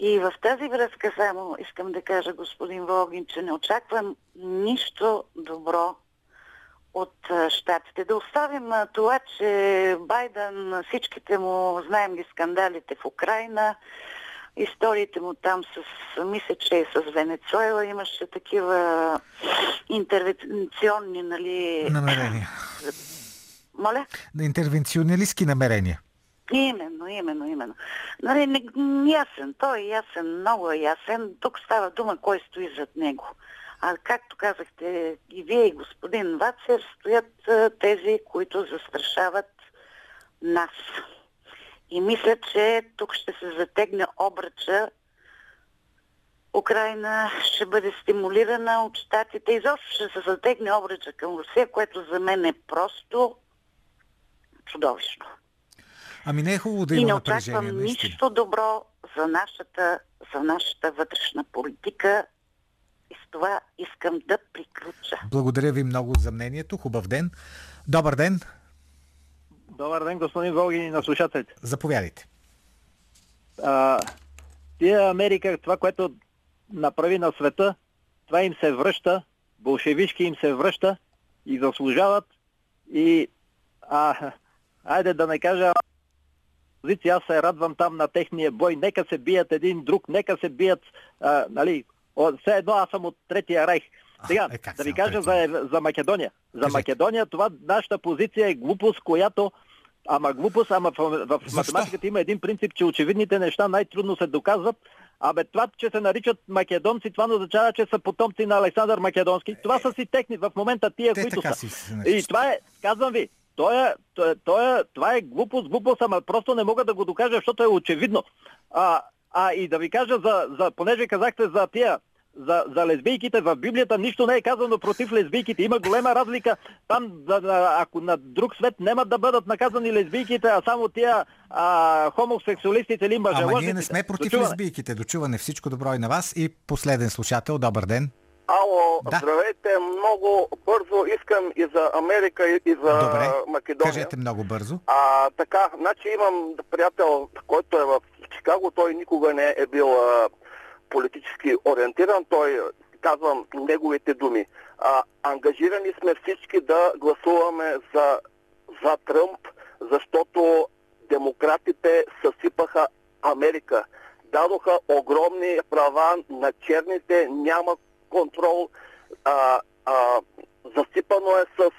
И в тази връзка само искам да кажа, господин Волгин, че не очаквам нищо добро от щатите. Да оставим това, че Байден, всичките му, знаем ги скандалите в Украина, историите му там с, мисля, че и с Венецуела имаше такива интервенционни, нали... Намерения. Моля? Интервенционалистски намерения. Именно, именно, именно. Нали, не, ясен, той е ясен, много е ясен. Тук става дума кой стои зад него. А както казахте и вие, и господин Вацер, стоят а, тези, които застрашават нас. И мисля, че тук ще се затегне обръча. Украина ще бъде стимулирана от щатите. Изобщо ще се затегне обръча към Русия, което за мен е просто чудовищно. Ами не е хубаво да и има не напрежение, очаквам наистина. нищо добро за нашата, за нашата вътрешна политика. Това искам да приключа. Благодаря ви много за мнението. Хубав ден. Добър ден. Добър ден, господин Волгин и на слушателите. Заповядайте. А, тия Америка, това, което направи на света, това им се връща, болшевишки им се връща и заслужават. И, а, айде да не кажа, позиция, аз се радвам там на техния бой. Нека се бият един друг, нека се бият, а, нали, все едно аз съм от Третия райх. Сега, е, да ви кажа за, за Македония. За Кажете. Македония това нашата позиция е глупост, която Ама глупост, ама в, в математиката има един принцип, че очевидните неща най-трудно се доказват. Абе, това, че се наричат македонци, това не означава, че са потомци на Александър Македонски. Това са си техни в момента тия, Те които са. си И това е, казвам ви, е, той, е- той е, това е глупост, глупост, ама просто не мога да го докажа, защото е очевидно. А, а и да ви кажа, за, за, понеже казахте за тия за, за лесбийките. В Библията нищо не е казано против лесбийките. Има голема разлика. Там, за, ако на друг свет нямат да бъдат наказани лесбийките, а само тия а, хомосексуалистите или мъжелъжите. Ама ние не сме против Дочуваме. лесбийките. Дочуване всичко добро и на вас. И последен слушател, добър ден. Ало, Да. здравейте, много бързо искам и за Америка и и за Добре, Македония. кажете много бързо. А, така, значи имам приятел, който е в Чикаго, той никога не е бил а, политически ориентиран, той казвам неговите думи. А, ангажирани сме всички да гласуваме за, за Тръмп, защото демократите съсипаха Америка. Дадоха огромни права на черните, няма контрол, а, а, засипано е с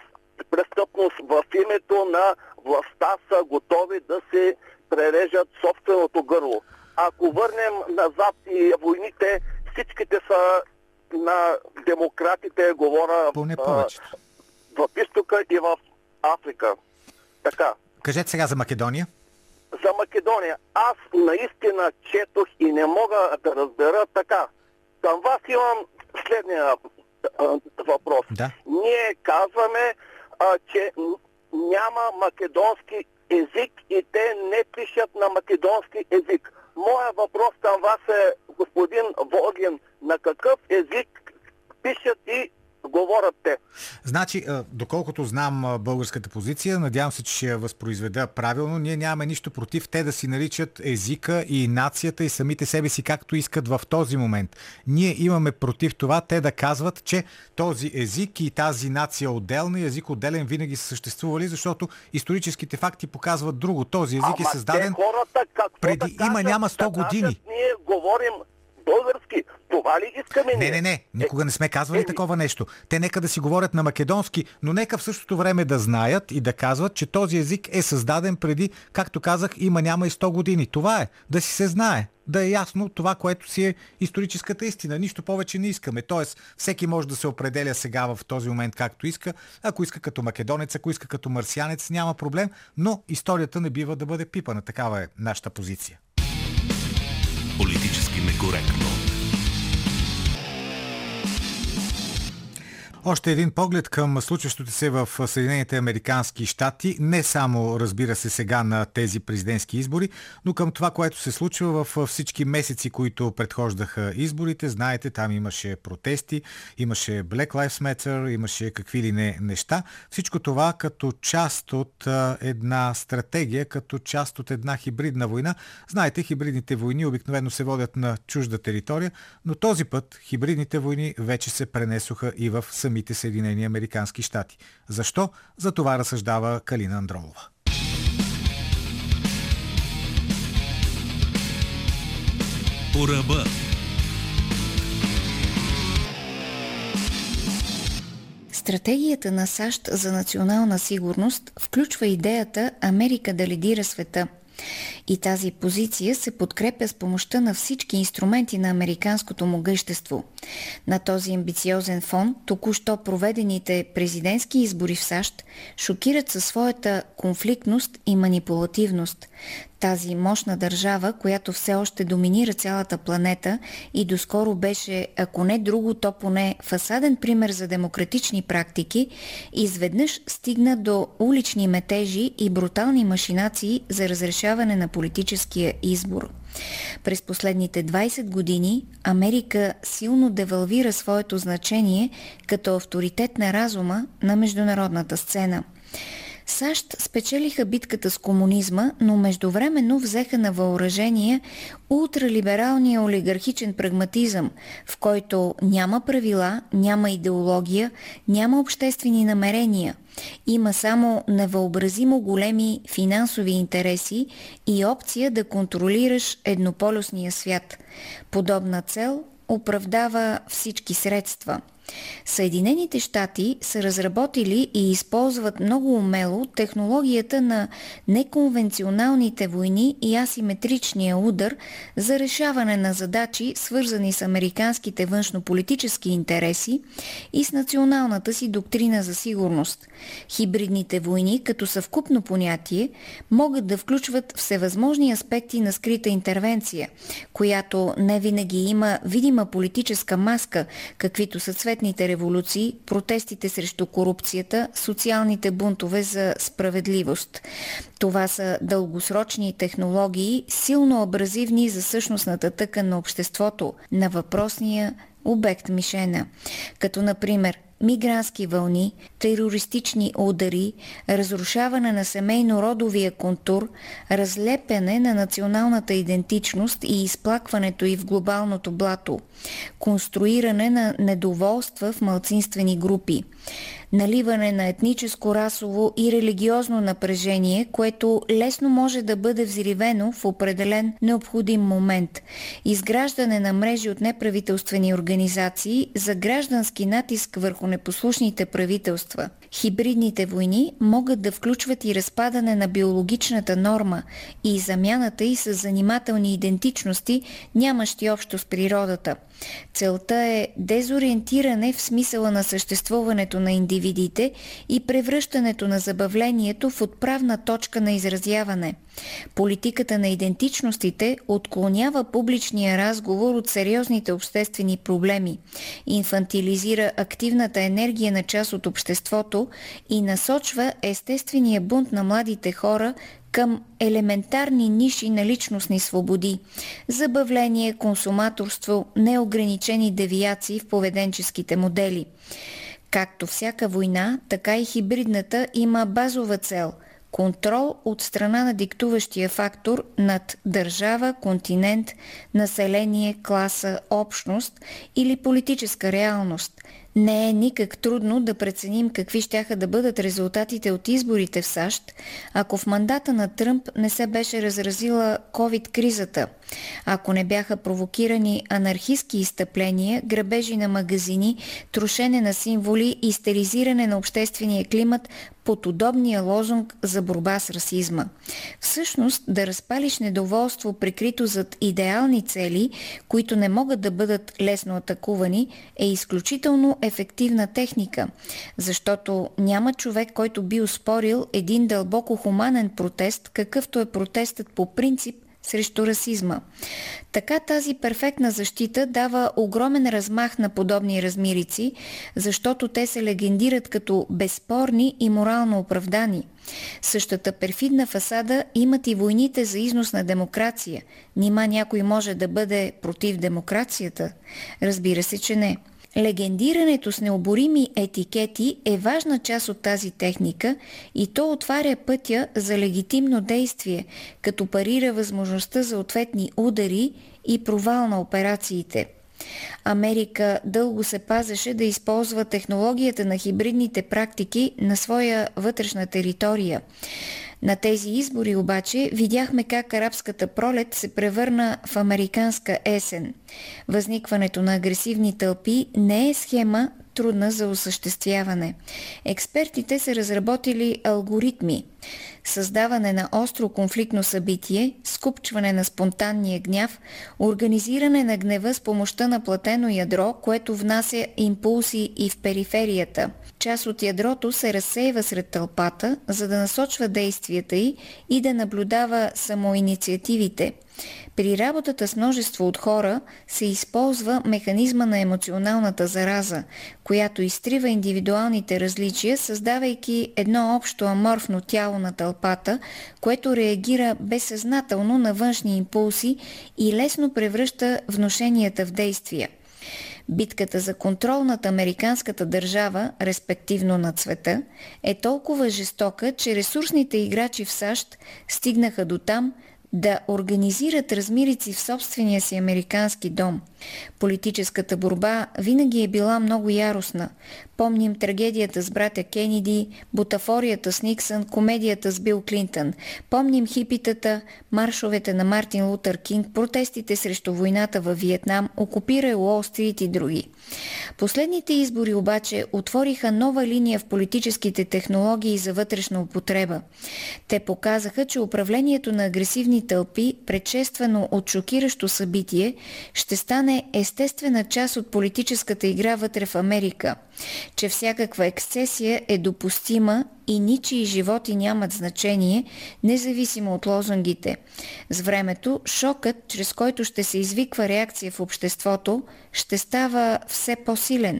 престъпност в името на властта са готови да се прережат собственото гърло. Ако върнем назад и войните, всичките са на демократите, говоря Поне повечето. в изтока и в Африка. Така. Кажете сега за Македония. За Македония. Аз наистина четох и не мога да разбера така. Към вас имам следния въпрос. Да. Ние казваме, а, че няма македонски език и те не пишат на македонски език. Моя въпрос към вас е, господин Волгин, на какъв език пишат и говорят те? Значи, доколкото знам българската позиция, надявам се, че ще я възпроизведа правилно. Ние нямаме нищо против те да си наричат езика и нацията и самите себе си както искат в този момент. Ние имаме против това те да казват, че този език и тази нация отделна и език отделен винаги са съществували, защото историческите факти показват друго. Този език е Ама създаден те хората преди- да има, кажат? няма 100 Да години. кажат, ние говорим български. Това ли искаме Не, ние? не, не. Никога не сме казвали Еми. такова нещо. Те нека да си говорят на македонски, но нека в същото време да знаят и да казват, че този език е създаден преди, както казах, има няма и 100 години. Това е. Да си се знае. Да е ясно това, което си е историческата истина. Нищо повече не искаме. Тоест, всеки може да се определя сега в този момент както иска. Ако иска като македонец, ако иска като марсианец, няма проблем, но историята не бива да бъде пипана. Такава е нашата позиция. Политически некоректно. Още един поглед към случващото се в Съединените Американски щати, не само, разбира се, сега на тези президентски избори, но към това, което се случва в всички месеци, които предхождаха изборите. Знаете, там имаше протести, имаше Black Lives Matter, имаше какви ли не неща. Всичко това като част от една стратегия, като част от една хибридна война. Знаете, хибридните войни обикновено се водят на чужда територия, но този път хибридните войни вече се пренесоха и в самите Съединени Американски щати. Защо? За това разсъждава Калина Андролова. По ръба. Стратегията на САЩ за национална сигурност включва идеята Америка да лидира света. И тази позиция се подкрепя с помощта на всички инструменти на американското могъщество. На този амбициозен фон, току-що проведените президентски избори в САЩ шокират със своята конфликтност и манипулативност. Тази мощна държава, която все още доминира цялата планета и доскоро беше, ако не друго, то поне фасаден пример за демократични практики, изведнъж стигна до улични метежи и брутални машинации за разрешаване на политическия избор. През последните 20 години Америка силно девалвира своето значение като авторитет на разума на международната сцена. САЩ спечелиха битката с комунизма, но междувременно взеха на въоръжение ултралибералния олигархичен прагматизъм, в който няма правила, няма идеология, няма обществени намерения. Има само невъобразимо големи финансови интереси и опция да контролираш еднополюсния свят. Подобна цел оправдава всички средства. Съединените щати са разработили и използват много умело технологията на неконвенционалните войни и асиметричния удар за решаване на задачи, свързани с американските външнополитически интереси и с националната си доктрина за сигурност. Хибридните войни, като съвкупно понятие, могат да включват всевъзможни аспекти на скрита интервенция, която не винаги има видима политическа маска, каквито са цветните революции, протестите срещу корупцията, социалните бунтове за справедливост. Това са дългосрочни технологии, силно абразивни за същностната тъкан на обществото, на въпросния обект мишена, като например мигрантски вълни, терористични удари, разрушаване на семейно-родовия контур, разлепяне на националната идентичност и изплакването и в глобалното блато, конструиране на недоволства в малцинствени групи наливане на етническо, расово и религиозно напрежение, което лесно може да бъде взривено в определен необходим момент, изграждане на мрежи от неправителствени организации за граждански натиск върху непослушните правителства. Хибридните войни могат да включват и разпадане на биологичната норма и замяната й с занимателни идентичности, нямащи общо с природата. Целта е дезориентиране в смисъла на съществуването на индивидите и превръщането на забавлението в отправна точка на изразяване. Политиката на идентичностите отклонява публичния разговор от сериозните обществени проблеми, инфантилизира активната енергия на част от обществото и насочва естествения бунт на младите хора към елементарни ниши на личностни свободи – забавление, консуматорство, неограничени девиации в поведенческите модели. Както всяка война, така и хибридната има базова цел – контрол от страна на диктуващия фактор над държава, континент, население, класа, общност или политическа реалност – не е никак трудно да преценим какви щяха да бъдат резултатите от изборите в САЩ, ако в мандата на Тръмп не се беше разразила COVID-кризата, ако не бяха провокирани анархистски изтъпления, грабежи на магазини, трошене на символи и стеризиране на обществения климат под удобния лозунг за борба с расизма. Всъщност, да разпалиш недоволство прикрито зад идеални цели, които не могат да бъдат лесно атакувани, е изключително ефективна техника, защото няма човек, който би успорил един дълбоко хуманен протест, какъвто е протестът по принцип срещу расизма. Така тази перфектна защита дава огромен размах на подобни размирици, защото те се легендират като безспорни и морално оправдани. Същата перфидна фасада имат и войните за износ на демокрация. Нима някой може да бъде против демокрацията? Разбира се, че не. Легендирането с необорими етикети е важна част от тази техника и то отваря пътя за легитимно действие, като парира възможността за ответни удари и провал на операциите. Америка дълго се пазеше да използва технологията на хибридните практики на своя вътрешна територия. На тези избори обаче видяхме как арабската пролет се превърна в американска есен. Възникването на агресивни тълпи не е схема трудна за осъществяване. Експертите са разработили алгоритми създаване на остро конфликтно събитие, скупчване на спонтанния гняв, организиране на гнева с помощта на платено ядро, което внася импулси и в периферията. Част от ядрото се разсейва сред тълпата, за да насочва действията й и да наблюдава самоинициативите – при работата с множество от хора се използва механизма на емоционалната зараза, която изтрива индивидуалните различия, създавайки едно общо аморфно тяло на тълпата, което реагира безсъзнателно на външни импулси и лесно превръща вношенията в действия. Битката за контрол над американската държава, респективно на света, е толкова жестока, че ресурсните играчи в САЩ стигнаха до там – да организират размирици в собствения си американски дом – Политическата борба винаги е била много яростна. Помним трагедията с братя Кениди, бутафорията с Никсън, комедията с Бил Клинтън. Помним хипитата, маршовете на Мартин Лутър Кинг, протестите срещу войната във Виетнам, окупира Уолл Стрит и други. Последните избори обаче отвориха нова линия в политическите технологии за вътрешна употреба. Те показаха, че управлението на агресивни тълпи, предшествано от шокиращо събитие, ще стане естествена част от политическата игра вътре в Америка – че всякаква ексцесия е допустима и ничии животи нямат значение, независимо от лозунгите. С времето, шокът, чрез който ще се извиква реакция в обществото, ще става все по-силен,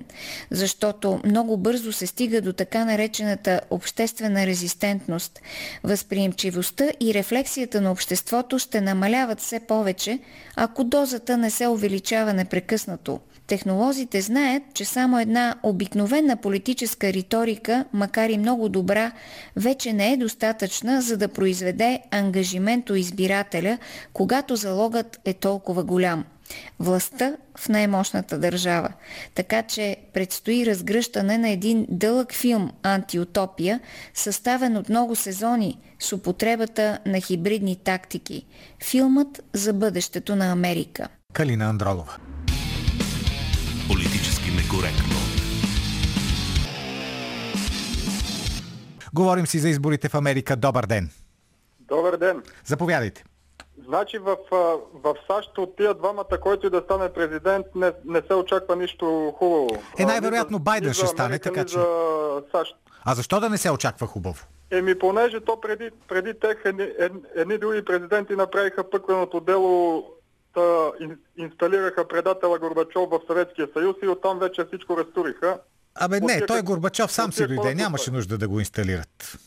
защото много бързо се стига до така наречената обществена резистентност. Възприемчивостта и рефлексията на обществото ще намаляват все повече, ако дозата не се увеличава непрекъснато. Технолозите знаят, че само една обикновена политическа риторика, макар и много добра, вече не е достатъчна, за да произведе ангажимент у избирателя, когато залогът е толкова голям. Властта в най-мощната държава. Така че предстои разгръщане на един дълъг филм «Антиутопия», съставен от много сезони с употребата на хибридни тактики. Филмът за бъдещето на Америка. Калина Андролова. Некоректно. Говорим си за изборите в Америка. Добър ден. Добър ден. Заповядайте. Значи в, в САЩ от тия двамата, който и да стане президент, не, не се очаква нищо хубаво. Е, най-вероятно Байден ще стане, Америка, така че... За САЩ. А защо да не се очаква хубаво? Еми, понеже то преди, преди тех едни, ед- едни други президенти направиха пъкленото дело, ин, инсталираха предателя Горбачов в Съветския съюз и оттам вече всичко разтуриха. Абе не, той Горбачов сам си дойде, нямаше нужда да го инсталират.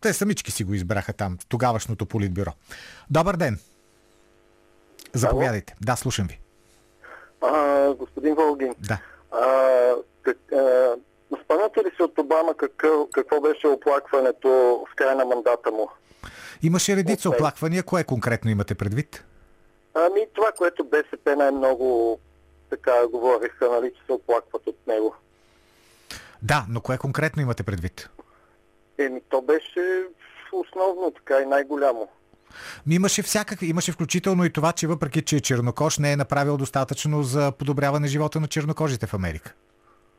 Те самички си го избраха там, в тогавашното политбюро. Добър ден. Заповядайте. Да, слушам ви. А, господин Волгин, Да. а, как, а, спомняте ли си от Обама какъв, какво беше оплакването в края на мандата му? Имаше редица оплаквания. Кое конкретно имате предвид? Ами това, което БСП най-много така говориха, нали, че се оплакват от него. Да, но кое конкретно имате предвид? Еми, то беше основно така и най-голямо. Ми имаше всякакви. Имаше включително и това, че въпреки, че Чернокош не е направил достатъчно за подобряване живота на чернокожите в Америка.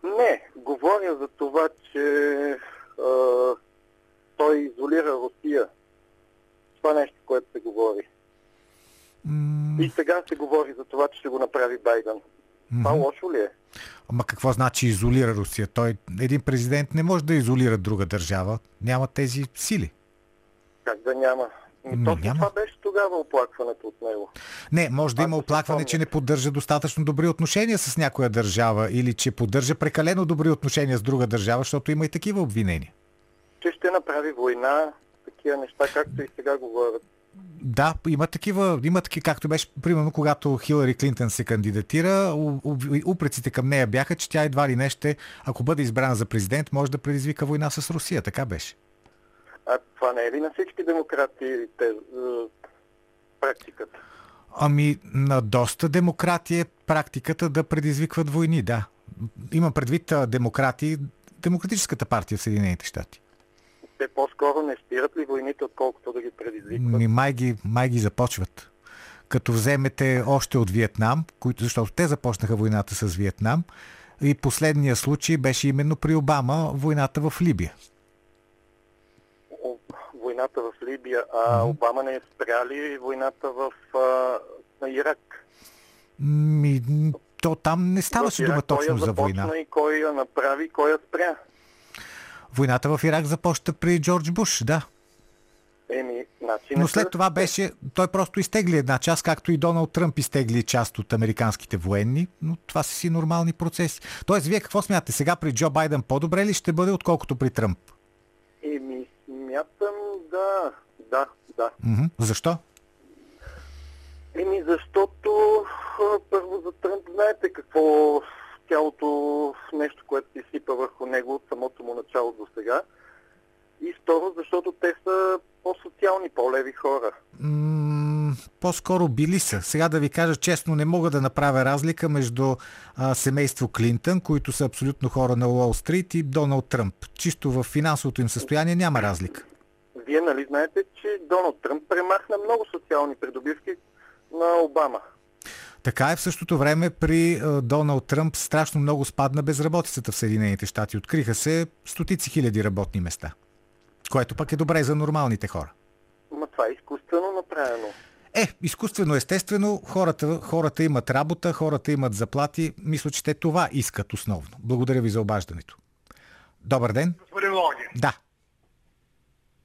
Не, говоря за това, че а, той изолира Русия. Това нещо, което се говори. М, И сега се говори за това, че ще го направи Байден. Това мгм. лошо ли е? Ама какво значи изолира Русия? Той, един президент не може да изолира друга държава. Няма тези сили. Как да няма? Ми, Ами, точно няма. това беше тогава оплакването от него. Не, може да има Ако оплакване, че не поддържа достатъчно добри отношения с някоя държава или че поддържа прекалено добри отношения с друга държава, защото има и такива обвинения. Че ще направи война, такива неща, както и сега говорят. Да, има такива, има такива, както беше, примерно, когато Хилари Клинтън се кандидатира, упреците към нея бяха, че тя едва ли не ще, ако бъде избрана за президент, може да предизвика война с Русия. Така беше. А това не е ли на всички демократи те, практиката? Ами, на доста демократи е практиката да предизвикват войни, да. Имам предвид демократи, демократическата партия в Съединените щати. Те по-скоро не спират ли войните, отколкото да ги предизвикват? Ми, май, ги, май ги започват. Като вземете още от Виетнам, които, защото те започнаха войната с Виетнам, и последния случай беше именно при Обама войната в Либия. Войната в Либия, а Обама не е спряли войната в а, на Ирак. Ми, то там не ставаше дума точно за война. И кой я направи, кой я спря. Войната в Ирак започна при Джордж Буш, да. Еми, значи Но след това беше, той просто изтегли една част, както и Доналд Тръмп изтегли част от американските военни, но това са си нормални процеси. Тоест, вие какво смятате? Сега при Джо Байден по-добре ли ще бъде, отколкото при Тръмп? Еми, смятам, да, да, да. Мгм. Защо? Еми, защото първо за Тръмп знаете какво цялото нещо, което се изсипа върху него от самото му начало до сега. И второ, защото те са по-социални, по-леви хора. М, по-скоро били са. Сега да ви кажа честно, не мога да направя разлика между а, семейство Клинтън, които са абсолютно хора на Уолл Стрит и Доналд Тръмп. Чисто в финансовото им състояние няма разлика. Вие нали знаете, че Доналд Тръмп премахна много социални придобивки на Обама. Така е в същото време при а, Доналд Тръмп страшно много спадна безработицата в Съединените щати. Откриха се стотици хиляди работни места. Което пък е добре за нормалните хора. Ма това е изкуствено направено. Е, изкуствено, естествено, хората, хората имат работа, хората имат заплати. Мисля, че те това искат основно. Благодаря ви за обаждането. Добър ден. Господин Логин. Да.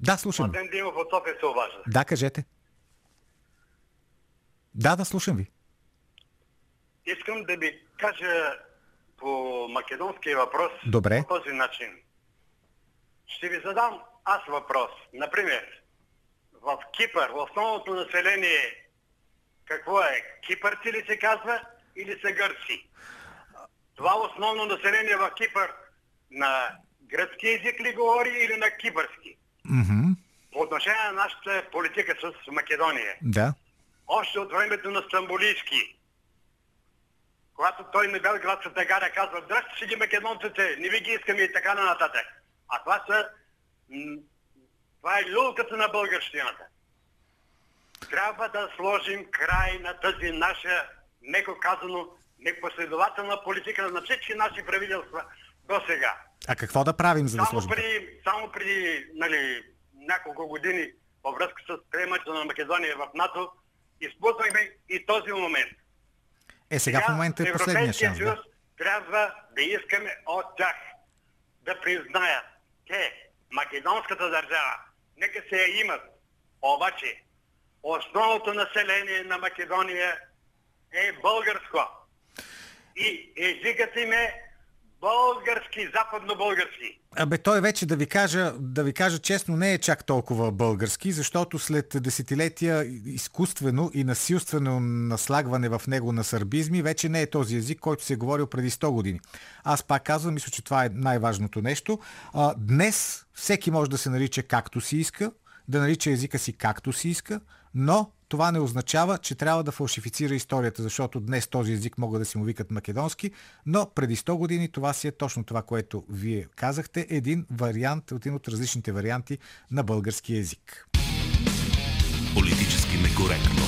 Да, слушам. Младен Димов от София се обажда. Да, кажете. Да, да, слушам ви. Искам да ви кажа по македонския въпрос Добре. по този начин. Ще ви задам аз въпрос. Например, в Кипър основното население какво е? Кипърци ли се казва или са гърци? Това основно население в Кипър на гръцки език ли говори или на кипърски? Мгм. По отношение на нашата политика с Македония. Да. Още от времето на Стамбулийски. Когато той на Белград се тегаря, казва, здрасти си ги македонците, не ви ги искаме и така нататък. А това са... Това е люлката на българщината. Трябва да сложим край на тази наша, неко казано, непоследователна политика на всички наши правителства до сега. А какво да правим, за да Само сложим? преди, само преди нали, няколко години във връзка с приемането на Македония в НАТО, изпуснахме и този момент. Е, сега в момента е последния шанс. съюз Да. трябва да искаме от тях да признаят те, македонската държава, нека се я имат. Обаче, основното население на Македония е българско. И езикът им е български, западно-български. Абе, той вече да ви кажа, да ви кажа честно, не е чак толкова български, защото след десетилетия изкуствено и насилствено наслагване в него на сърбизми, вече не е този език, който се е говорил преди 100 години. Аз пак казвам, мисля, че това е най-важното нещо. А, днес всеки може да се нарича както си иска, да нарича езика си както си иска, но това не означава, че трябва да фалшифицира историята, защото днес този език могат да си му викат македонски, но преди 100 години това си е точно това, което вие казахте, един вариант, един от различните варианти на български език. Политически некоректно.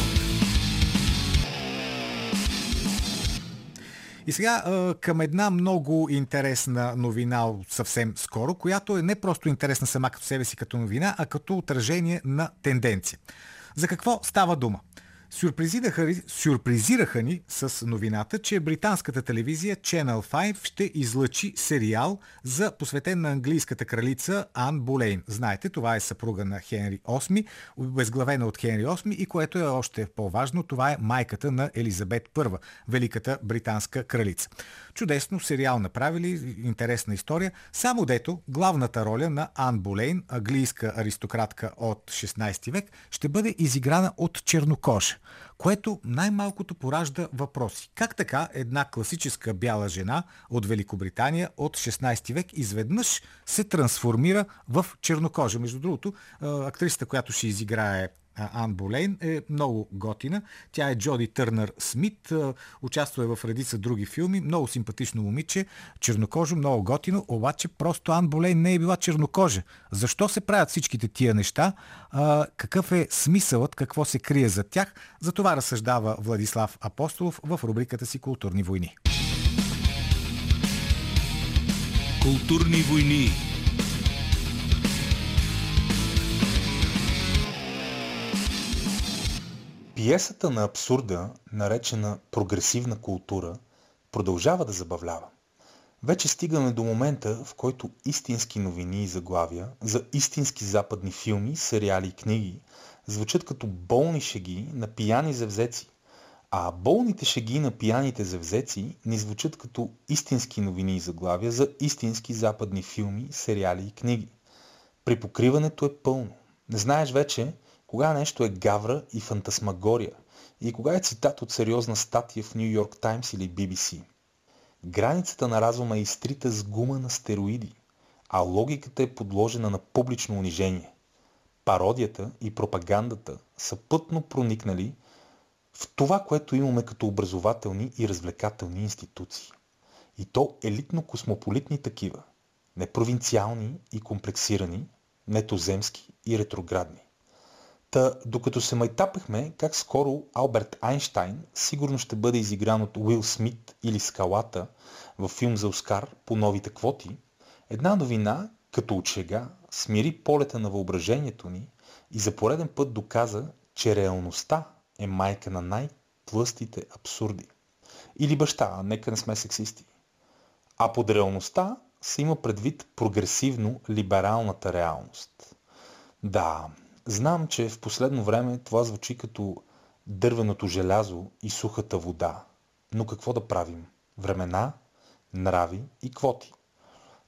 И сега към една много интересна новина съвсем скоро, която е не просто интересна сама като себе си като новина, а като отражение на тенденция. За какво става дума? Сюрпризираха, сюрпризираха ни с новината, че британската телевизия Channel 5 ще излъчи сериал за посветен на английската кралица Ан Болейн. Знаете, това е съпруга на Хенри VIII, обезглавена от Хенри VIII и което е още по-важно, това е майката на Елизабет I, великата британска кралица. Чудесно сериал направили, интересна история, само дето главната роля на Ан Болейн, английска аристократка от 16 век, ще бъде изиграна от чернокожа което най-малкото поражда въпроси. Как така една класическа бяла жена от Великобритания от 16 век изведнъж се трансформира в чернокожа? Между другото, актрисата, която ще изиграе Ан Болейн е много готина. Тя е Джоди Търнър Смит, участва е в редица други филми, много симпатично момиче, чернокожо, много готино, обаче просто Ан Болейн не е била чернокожа. Защо се правят всичките тия неща? Какъв е смисълът, какво се крие за тях? За това разсъждава Владислав Апостолов в рубриката си Културни войни. Културни войни. Пиесата на абсурда, наречена прогресивна култура, продължава да забавлява. Вече стигаме до момента, в който истински новини и заглавия за истински западни филми, сериали и книги звучат като болни шеги на пияни завзеци, а болните шеги на пияните завзеци ни звучат като истински новини и заглавия за истински западни филми, сериали и книги. Припокриването е пълно. Не знаеш вече кога нещо е гавра и фантасмагория и кога е цитат от сериозна статия в Нью Йорк Таймс или BBC. Границата на разума е изтрита с гума на стероиди, а логиката е подложена на публично унижение. пародията и пропагандата са пътно проникнали в това, което имаме като образователни и развлекателни институции. И то елитно-космополитни такива, не провинциални и комплексирани, не туземски и ретроградни. Та, докато се майтапахме как скоро Алберт Айнштайн сигурно ще бъде изигран от Уил Смит или Скалата във филм за Оскар по новите квоти, една новина, като от шега, смири полета на въображението ни и за пореден път доказа, че реалността е майка на най-плъстите абсурди. Или баща, нека не сме сексисти. А под реалността се има предвид прогресивно-либералната реалност. Да, знам, че в последно време това звучи като дървеното желязо и сухата вода. Но какво да правим? Времена, нрави и квоти.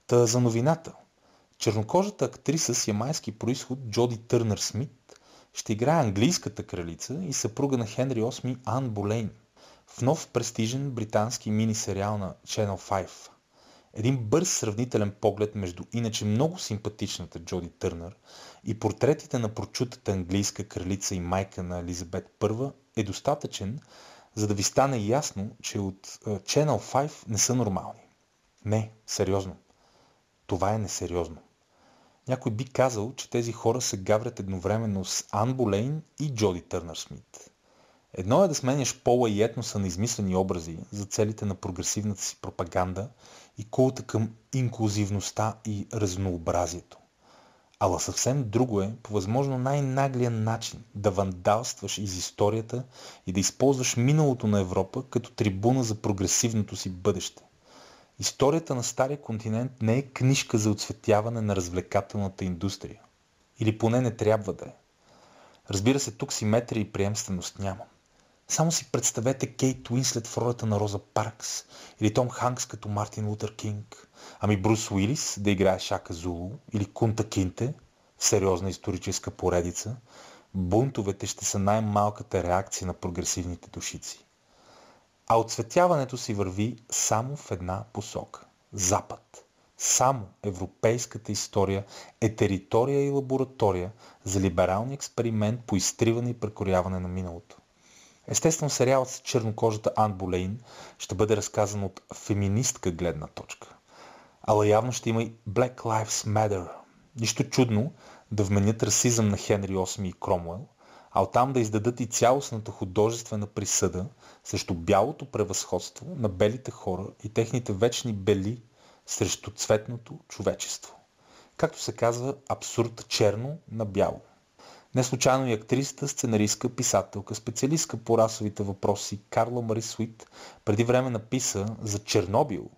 Та за новината. Чернокожата актриса с ямайски происход Джоди Търнър Смит ще играе английската кралица и съпруга на Хенри VIII Ан Болейн в нов престижен британски мини-сериал на Channel 5. Един бърз сравнителен поглед между иначе много симпатичната Джоди Търнър и портретите на прочутата английска кралица и майка на Елизабет I е достатъчен, за да ви стане ясно, че от Channel 5 не са нормални. Не, сериозно. Това е несериозно. Някой би казал, че тези хора се гаврят едновременно с Ан Болейн и Джоди Търнър Смит. Едно е да сменяш пола и етноса на измислени образи за целите на прогресивната си пропаганда и култа към инклюзивността и разнообразието. Ала съвсем друго е, по възможно най-наглия начин, да вандалстваш из историята и да използваш миналото на Европа като трибуна за прогресивното си бъдеще. Историята на Стария континент не е книжка за оцветяване на развлекателната индустрия. Или поне не трябва да е. Разбира се, тук симетрия и приемственост няма. Само си представете Кейт Уинслет в ролята на Роза Паркс или Том Ханкс като Мартин Лутер Кинг, ами Брус Уилис да играе Шака Зулу или Кунта Кинте в сериозна историческа поредица, бунтовете ще са най-малката реакция на прогресивните душици. А отсветяването си върви само в една посока – Запад. Само европейската история е територия и лаборатория за либерални експеримент по изтриване и прекоряване на миналото. Естествено, сериалът с чернокожата Ан Болейн ще бъде разказан от феминистка гледна точка. Ала явно ще има и Black Lives Matter. Нищо чудно да вменят расизъм на Хенри VIII и Кромуел, а оттам да издадат и цялостната художествена присъда срещу бялото превъзходство на белите хора и техните вечни бели срещу цветното човечество. Както се казва, абсурд черно на бяло. Не случайно и актрисата, сценаристка, писателка, специалистка по расовите въпроси Карла Мари Суит преди време написа за Чернобил,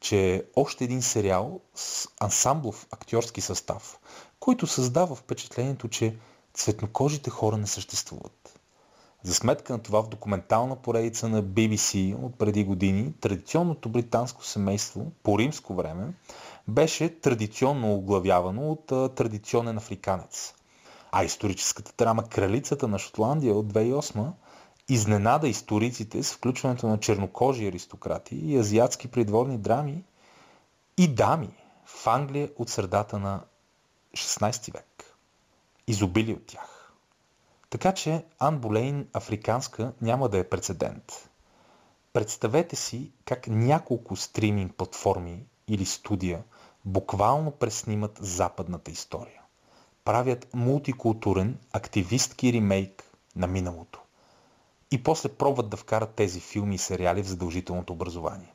че е още един сериал с ансамблов актьорски състав, който създава впечатлението, че цветнокожите хора не съществуват. За сметка на това в документална поредица на BBC от преди години, традиционното британско семейство по римско време беше традиционно оглавявано от традиционен африканец – а историческата драма Кралицата на Шотландия от 2008 изненада историците с включването на чернокожи аристократи и азиатски придворни драми и дами в Англия от средата на 16 век. Изобили от тях. Така че Ан Болейн африканска няма да е прецедент. Представете си как няколко стриминг платформи или студия буквално преснимат западната история правят мултикултурен, активистки ремейк на миналото. И после пробват да вкарат тези филми и сериали в задължителното образование.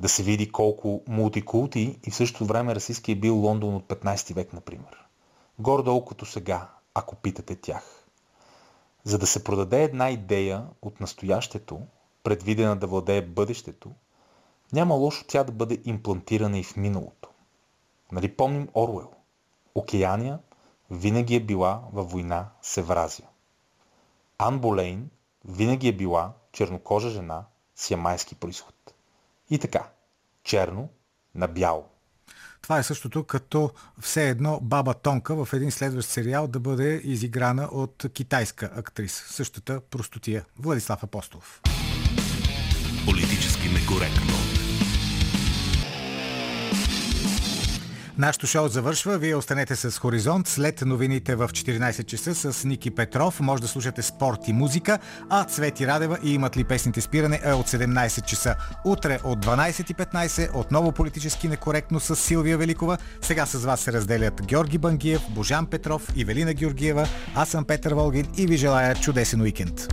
Да се види колко мултикулти и в същото време расистски е бил Лондон от 15 век, например. Гордо като сега, ако питате тях. За да се продаде една идея от настоящето, предвидена да владее бъдещето, няма лошо тя да бъде имплантирана и в миналото. Нали помним Орвел? Океания винаги е била във война с Евразия. Ан Болейн винаги е била чернокожа жена с ямайски происход. И така, черно на бяло. Това е същото като все едно Баба Тонка в един следващ сериал да бъде изиграна от китайска актриса. Същата простотия. Владислав Апостолов. Политически некоректно. Нашето шоу завършва. Вие останете с Хоризонт. След новините в 14 часа с Ники Петров. Може да слушате спорт и музика. А Цвети Радева и имат ли песните спиране е от 17 часа. Утре от 12.15 отново политически некоректно с Силвия Великова. Сега с вас се разделят Георги Бангиев, Божан Петров и Велина Георгиева. Аз съм Петър Волгин и ви желая чудесен уикенд.